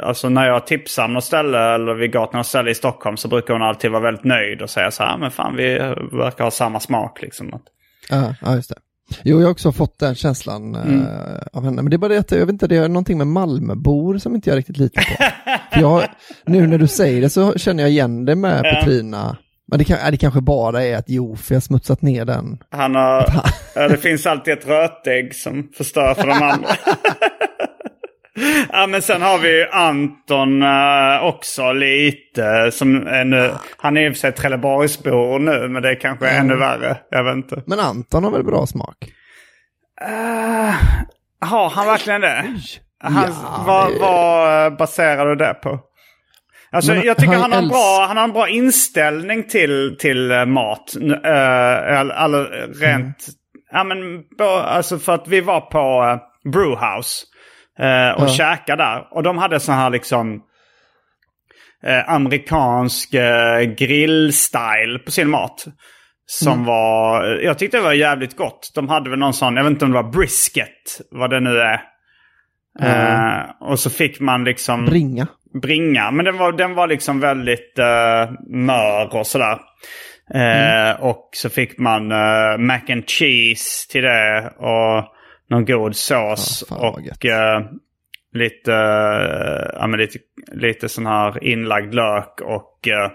alltså när jag tipsar om något ställe eller vi går till något ställe i Stockholm så brukar hon alltid vara väldigt nöjd och säga så här, men fan vi verkar ha samma smak liksom. Ja, ja just det. Jo, jag har också fått den känslan Mm. av henne. Men det är bara det att jag vet inte, det är någonting med Malmöbor som inte jag riktigt litar på. Jag, nu när du säger det så känner jag igen det med. Petrina. Men det, kan, det kanske bara är att Jofi har smutsat ner den. Han har, ja, det finns alltid ett rötägg som förstör för de andra. ja, men sen har vi Anton eh, också lite. Som är nu, han är i och för sig Trelleborgsbo nu, men det är kanske ännu värre. Jag vet inte. Men Anton har väl bra smak? Uh, har han verkligen det? Han, Ja, vad, det- vad eh, baserar du det på? Alltså, Men jag tycker han har en bra, han har en bra inställning till, till eh, mat. Uh, all, all, rent... Ja, men, alltså för att vi var på uh, Brewhouse eh, och Ja. käkade där. Och de hade sån här liksom eh, amerikansk eh, grillstyle på sin mat. Som var, jag tyckte det var jävligt gott. De hade väl någon sån, jag vet inte om det var brisket, vad det nu är. Eh, och så fick man liksom Bringa. Bringa. Men den var, den var liksom väldigt uh, mör och sådär. Eh, Och så fick man eh, mac and cheese till det och någon god sås. Vad och eh, lite, eh, ja, men lite, lite sån här inlagd lök och eh,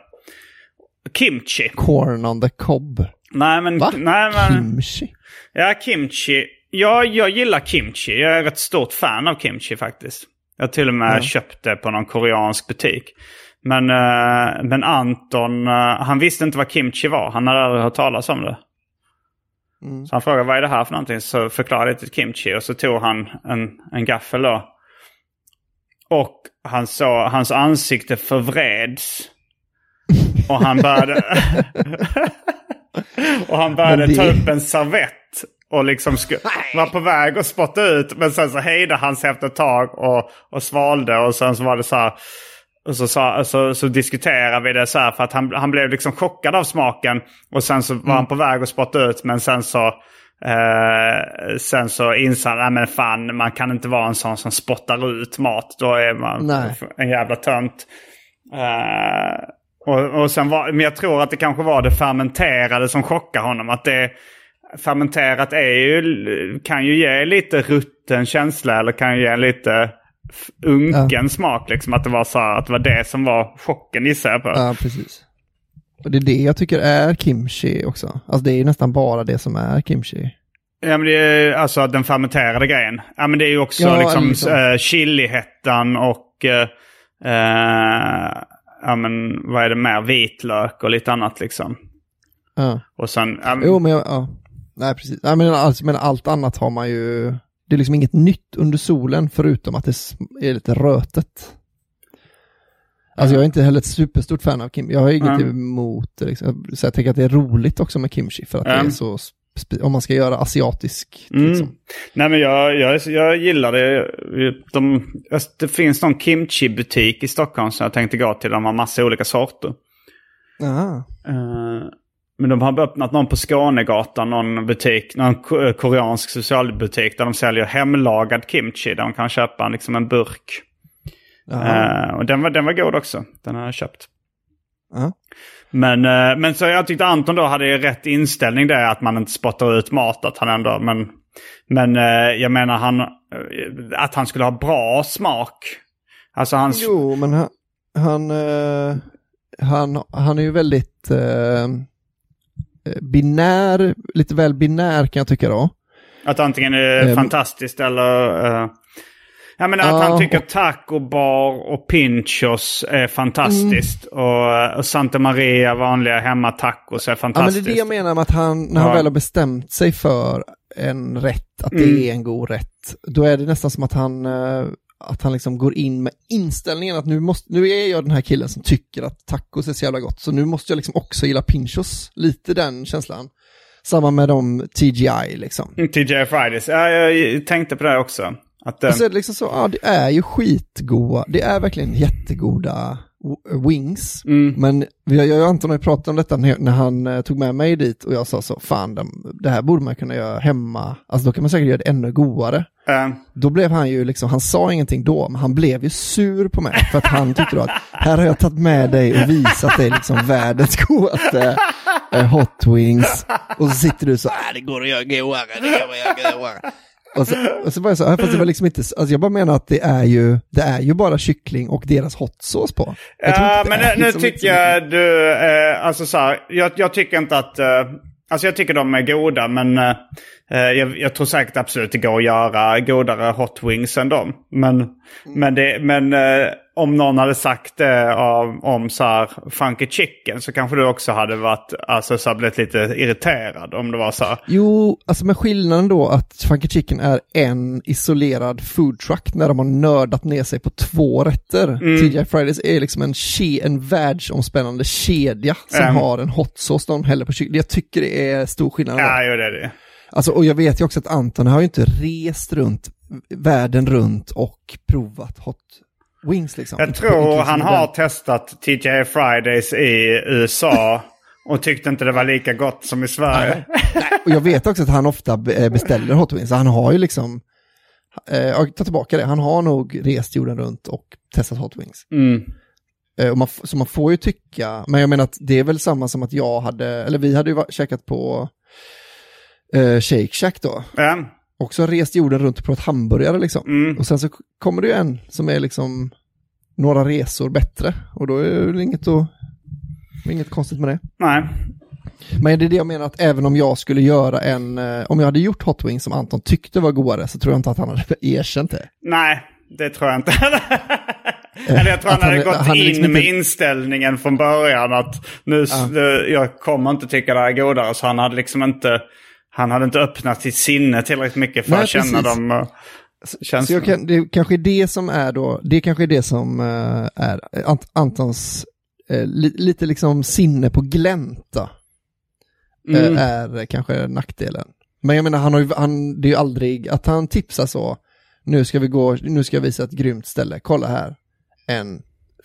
kimchi. Corn on the cob. Nej men, Va? nej, men Kimchi. Ja, kimchi. Ja, jag gillar kimchi. Jag är ett stort fan av kimchi faktiskt. Jag till och med köpt det på någon koreansk butik. Men, eh, men Anton, eh, han visste inte vad kimchi var. Han hade aldrig hört talas om det. Mm. Så han frågade vad är det här för någonting? Så förklarade jag till kimchi och så tog han en, en gaffel då. Och han så, hans ansikte förvreds. Och han började... och han började det- ta upp en servett. Och liksom var på väg att spotta ut. Men sen så hejdade han sig efter ett tag och, och svalde. Och sen så var det så här. Och så, sa, så, så diskuterade vi det så här för att han, han blev liksom chockad av smaken. Och sen så var han på väg att spotta ut men sen så, eh, sen så insåg han, men fan man kan inte vara en sån som spottar ut mat. Då är man Nej. en jävla tönt. Eh, och, och sen var, men jag tror att det kanske var det fermenterade som chockade honom. Att det fermenterat är ju, kan ju ge lite rutten känsla eller kan ju ge lite unken smak. Liksom, att, det var så här, att det var det som var chocken gissar jag på. Ja, precis. Och det är det jag tycker är kimchi också. Alltså det är ju nästan bara det som är kimchi. Ja, men det är alltså den fermenterade grejen. Ja, men det är ju också Ja, liksom, liksom. eh, chilihettan och... eh, eh, ja, men vad är det mer? Vitlök och lite annat liksom. Ja. Och sen... ja, men- Jo, men jag- ja. Nej, precis. Nej, men, alltså, men allt annat har man ju... Det är liksom inget nytt under solen förutom att det är lite rötet. Alltså jag är inte heller ett superstort fan av kim. Jag har inget Nej. emot det. Liksom. Så jag tänker att det är roligt också med kimchi för att det Ja. är så... Om man ska göra asiatisk. Mm. Liksom. Nej men jag, jag, jag gillar det. De, alltså, det finns någon kimchi-butik i Stockholm som jag tänkte gå till. De har massa olika sorter. Aha. Men de har öppnat någon på Skånegatan, någon butik, någon eh, koreansk socialbutik där de säljer hemlagad kimchi. Där de kan köpa liksom en burk. Eh, och den var, den var god också. Den har jag köpt. Men, eh, men så jag tyckte Anton då hade rätt inställning där att man inte spottar ut mat. Att han ändå, men men jag menar han, att han skulle ha bra smak. Alltså hans... Jo, men han, han, han, han är ju väldigt binär, lite väl binär kan jag tycka då. Att antingen är det Eh, fantastiskt eller... eh, jag menar att Ja, han tycker och- taco bar och pinchos är fantastiskt. Och, och Santa Maria vanliga hemmatacos är Ja, men det fantastiskt. är det jag menar med att han, när han Ja. väl har bestämt sig för en rätt, att det Mm. är en god rätt, då är det nästan som att han, eh, att han liksom går in med inställningen att nu, måste, nu är jag den här killen som tycker att tacos är så jävla gott, så nu måste jag liksom också gilla pinchos. Lite den känslan. Samma med de TGI liksom. Mm, TJ Fridays. Ja, jag tänkte på det också. Att, eh, Och så är det liksom så, ja det är ju skitgoda, det är verkligen jättegoda wings. mm, Men har- jag och Anton har ju pratat om detta när, när han eh, tog med mig dit och jag sa så, fan de, det här borde man kunna göra hemma, alltså då kan man säkert göra det ännu godare. eh, Då blev han ju liksom, han sa ingenting då, men han blev ju sur på mig för att han tyckte då att här har jag tagit med dig och visat dig liksom världens godaste eh, hot wings. Och så sitter du så, äh, det går att göra godare, det går att göra godare. Och så, och så var jag så, "Ja, fast det var liksom inte, alltså jag bara menar att det är ju, det är ju bara kyckling och deras hot sauce på. Ja, men nu, liksom tycker så jag du, eh, alltså så här, jag, jag tycker inte att, eh, alltså jag tycker de är goda men eh, jag, jag tror säkert absolut det går att göra godare hot wings än dem. Men, men, det, men eh, om någon hade sagt det om, om så här funky chicken så kanske du också hade varit, alltså så blivit lite irriterad om det var så här. Jo, alltså med skillnaden då att Funky Chicken är en isolerad food truck när de har nördat ner sig på två rätter. Mm. TGI Fridays är liksom en, ke- en världsomspännande kedja som Mm. har en hot sauce de häller på kyckling. Jag tycker det är stor skillnad. Ja, jo det är det. Alltså, och jag vet ju också att Anton har ju inte rest runt världen runt och provat hot wings liksom. Jag tror han den- har testat TJ Fridays i USA och tyckte inte det var lika gott som i Sverige. Och jag vet också att han ofta eh, beställer Hot Wings, han har ju liksom, eh, jag tar tillbaka det, han har nog rest jorden runt och testat Hot Wings. Mm. Eh, och man, så man får ju tycka, men jag menar att det är väl samma som att jag hade, eller vi hade ju käkat på eh, Shake Shack då. Ja. Också rest jorden runt och provat hamburgare liksom. Mm. Och sen så kommer det ju en som är liksom några resor bättre. Och då är det väl inget, att, inget konstigt med det. Nej. Men det är det jag menar att även om jag skulle göra en, eh, om jag hade gjort Hot Wings som Anton tyckte var godare så tror jag inte att han hade erkänt det. Nej, det tror jag inte. Eller jag tror han hade han- gått han in liksom med inte- inställningen från början att nu, nu, jag kommer inte tycka det här är godare. Så han hade liksom inte, han hade inte öppnat sitt sinne tillräckligt mycket för Nej, att känna precis. de uh, Så kan, det kanske är det som är då, det kanske är det som eh, är Ant, Antons eh, li, lite liksom sinne på glänt då, eh, Mm. är kanske nackdelen. Men jag menar, han har ju, han, det är ju aldrig att han tipsar så, nu ska vi gå, nu ska jag visa ett grymt ställe, kolla här, en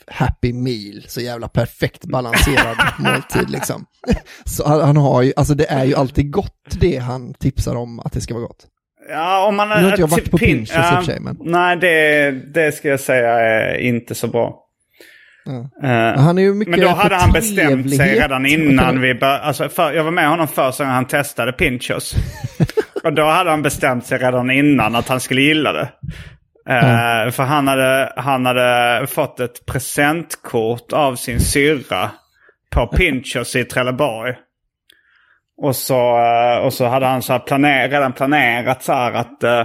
happy meal, så jävla perfekt balanserad måltid liksom. Så han, har ju, alltså det är ju alltid gott det han tipsar om att det ska vara gott. Ja, om man... Nu har inte jag varit typ på pin- Pinchos i och för sig, men- Nej, det, det ska jag säga är inte så bra. Ja. Eh, Han är ju mycket Men då hade han bestämt sig redan innan vi började. Alltså för, jag var med honom första gången han testade Pinchos. och då hade han bestämt sig redan innan att han skulle gilla det. Eh, För han hade, han hade fått ett presentkort av sin syrra på Pinchos i Trelleborg. Och så, eh, och så hade han så här planer, redan planerat så här att eh,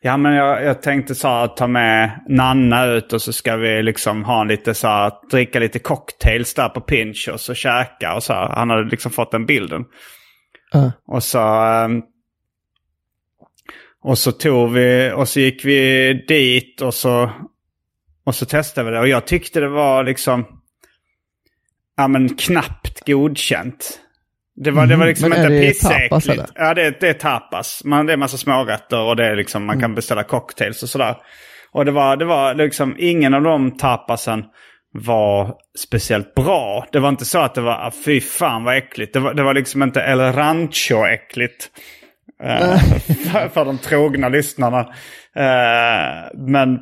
ja men jag, jag tänkte så här ta med Nanna ut och så ska vi liksom ha en lite så här, dricka lite cocktails där på Pinchos och käka och så här. Han hade liksom fått den bilden. Ja. Och så, och så tog vi, och så gick vi dit och så, och så testade vi det. Och jag tyckte det var liksom, ja men knappt godkänt. Det var, det var liksom Men är inte pissäckligt. Ja, det, det är tapas. Man, det är massa smårätter och det är liksom, man Mm. kan beställa cocktails och sådär. Och det var, det var liksom, ingen av de tapasen var speciellt bra. Det var inte så att det var, ah, fy fan vad äckligt. Det var, det var liksom inte El Rancho-äckligt. Eh, för, för de trogna lyssnarna. Eh, men,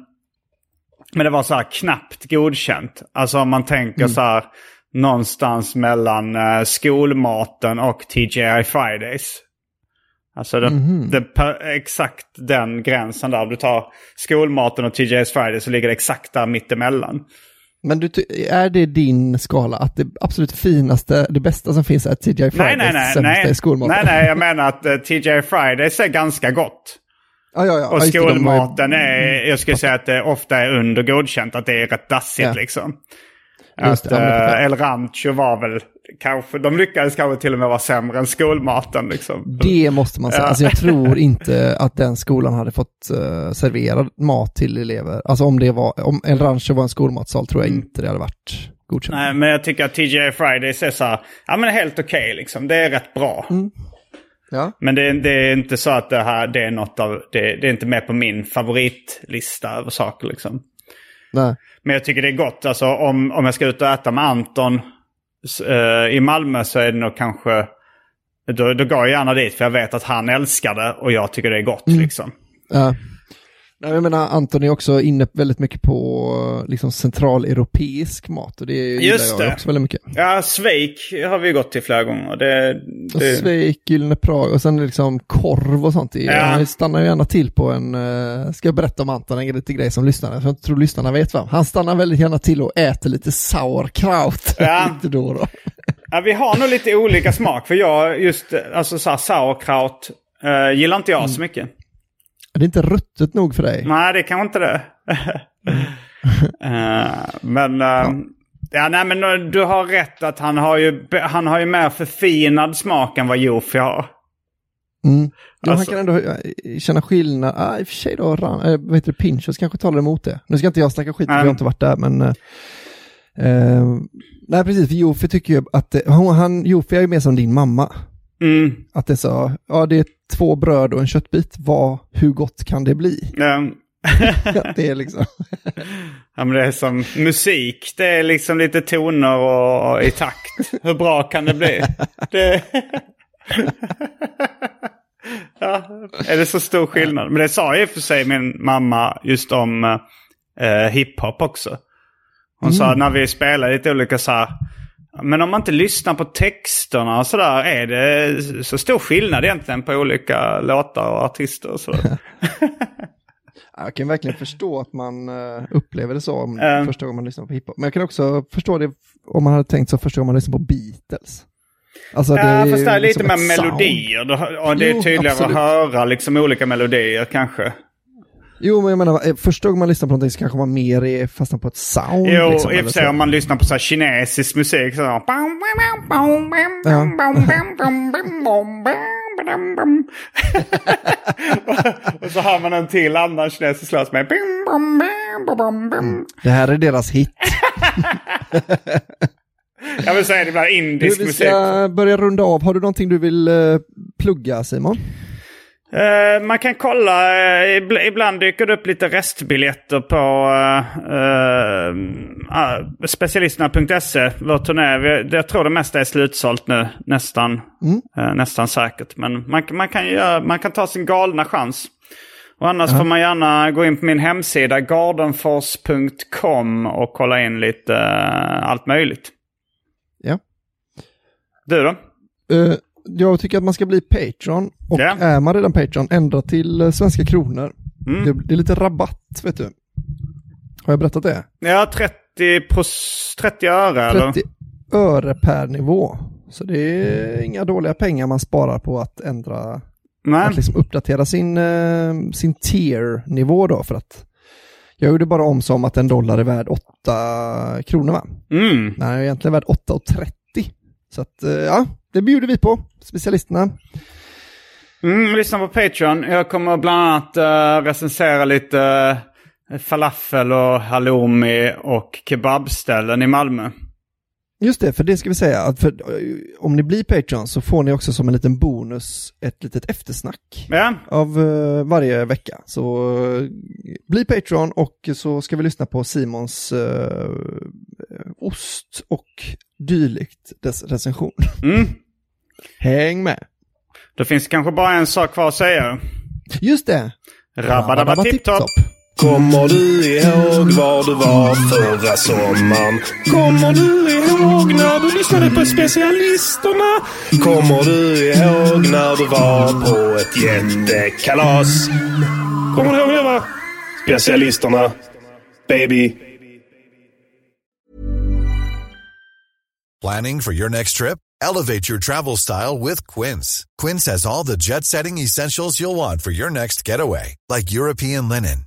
men det var så här knappt godkänt. Alltså om man tänker så här någonstans mellan eh, skolmaten och TGI Fridays. Alltså det, det, per, exakt den gränsen där. Om du tar skolmaten och TGI Fridays så ligger det exakt där mittemellan. Men du, är det din skala att det absolut finaste, det bästa som finns är TGI Fridays, Nej, nej, nej. sämsta skolmaten? nej, nej, jag menar att uh, TGI Fridays är ganska gott. Ja, ja, ja. Och ju- skolmaten är, jag skulle säga att det ofta är under godkänt, att det är rätt dassigt Ja. liksom. Att det, eh, jag. El Rancho var väl kanske, de lyckades kanske till och med vara sämre än skolmaten liksom. Det måste man säga. Alltså jag tror inte att den skolan hade fått uh, servera mat till elever. Alltså om det var, om El Rancho var en skolmatsal tror jag inte det hade varit godkänt. Nej, men jag tycker att TGI Fridays är så här, ja men helt okej liksom. Det är rätt bra. Mm. Ja. Men det är, det är inte så att det här, det är något av, det, det är inte med på min favoritlista över saker liksom. Nej. Men jag tycker det är gott. Alltså om, om jag ska ut och äta med Anton eh, i Malmö så är det nog kanske... Då, då går jag gärna dit för jag vet att han älskar det och jag tycker det är gott Mm. liksom. Ja. Nej, jag menar, Anton är också inne väldigt mycket på liksom, centraleuropeisk mat och det gillar Just jag också väldigt mycket. Ja, Sveik har vi gått till flera gånger. Det, Och det, Sveik, Gyllene Prag och sen liksom korv och sånt. Ja. Han stannar ju gärna till på en, uh, ska jag berätta om Anton, en lite grej som lyssnarna, jag tror lyssnarna vet vad. Han stannar väldigt gärna till och äter lite sauerkraut. Ja. lite då då. ja, vi har nog lite olika smak. För jag just, eh, alltså så här, sauerkraut eh, gillar inte jag Mm. så mycket. Är det inte ruttet nog för dig? Nej, det kan inte det. Eh, men, eh, ja. nej, men eh, du har rätt att han har ju, han har ju mer förfinad smak än vad Jofi har. Mm. Alltså- Han kan ändå känna skillnad. Ah, I och för sig då, ran, äh, vad heter det, Pinchos kanske talar emot det. Nu ska inte jag snacka skit, Nej. jag har inte varit där, men... eh, nej, precis, för Jofi tycker ju att... hon- Han, Jofi är ju mer som din mamma. Mm. Att det är så, ja det är två bröd och en köttbit, vad, hur gott kan det bli? Ja. det är liksom... Ja, men det är som musik. Det är liksom lite toner och, och i takt. Hur bra kan det bli? Det... ja, är det så stor skillnad? Men det sa ju för sig min mamma just om eh, hiphop också. Hon sa när vi spelade lite olika så här. Men om man inte lyssnar på texterna och sådär, är det så stor skillnad egentligen på olika låtar och artister och sådär? Jag kan verkligen förstå att man eh, upplever det så om Mm. första gången man lyssnar på hiphop. Men jag kan också förstå det om man hade tänkt så första gången man lyssnar på Beatles. Alltså, Ja, är fast det är lite liksom mer ett sound. melodier. Och det är Jo, tydligare absolut. att höra liksom olika melodier kanske. Jo, men jag menar, eh, första gången man lyssnar på någonting så kanske man mer är fastnar på ett sound. Jo, liksom, i och för sig om man lyssnar på så här kinesisk musik så... här- och så har man en till annan kinesisk låt med... Det här är deras hit. Jag vill säga det blir Du, indisk vi musik. ska börja runda av. Har du någonting du vill eh, plugga, Simon? Eh, man kan kolla, eh, ibl- ibland dyker det upp lite restbiljetter på uh, uh, specialisterna.se. Vår turné, vi, jag tror det mesta är slutsålt nu, nästan, eh, nästan säkert. Men man, man, kan göra, man kan ta sin galna chans. Och annars får man gärna gå in på min hemsida gardenfors.com och kolla in lite eh, allt möjligt. Ja. Du då? Eh, jag tycker att man ska bli Patreon. Och Ja. är man redan Patreon, ändra till eh, svenska kronor. Mm. Det, det är lite rabatt, vet du. Har jag berättat det? Ja, 30, pros, 30 öre eller? 30 öre per nivå. Så det är inga dåliga pengar man sparar på att ändra, Nej. att liksom uppdatera sin, eh, sin tier-nivå då för att jag gjorde bara om som att en dollar är värd 8 kronor va? Mm. Nej, egentligen värd 8,30. Så att eh, ja, det bjuder vi på, specialisterna. Mm, lyssna på Patreon. Jag kommer bland annat uh, recensera lite uh, falafel och halloumi och kebabställen i Malmö. Just det, för det ska vi säga, att för, eh, om ni blir Patreon så får ni också som en liten bonus ett litet eftersnack Ja, av eh, varje vecka. Så eh, bli Patreon och så ska vi lyssna på Simons eh, ost och dylikt dess recension. mm. Häng med! det finns kanske bara en sak kvar att säga. Just det! Rabba tipptopp. Kommer du ihåg var du var förra sommaren? Kommer du ihåg när du lyssnade på specialisterna? Kommer du ihåg när du var på ett jättekalas? Kommer du ihåg det va? Specialisterna. Baby. Planning for your next trip? Elevate your travel style with Quince. Quince has all the jet setting essentials you'll want for your next getaway, like European linen,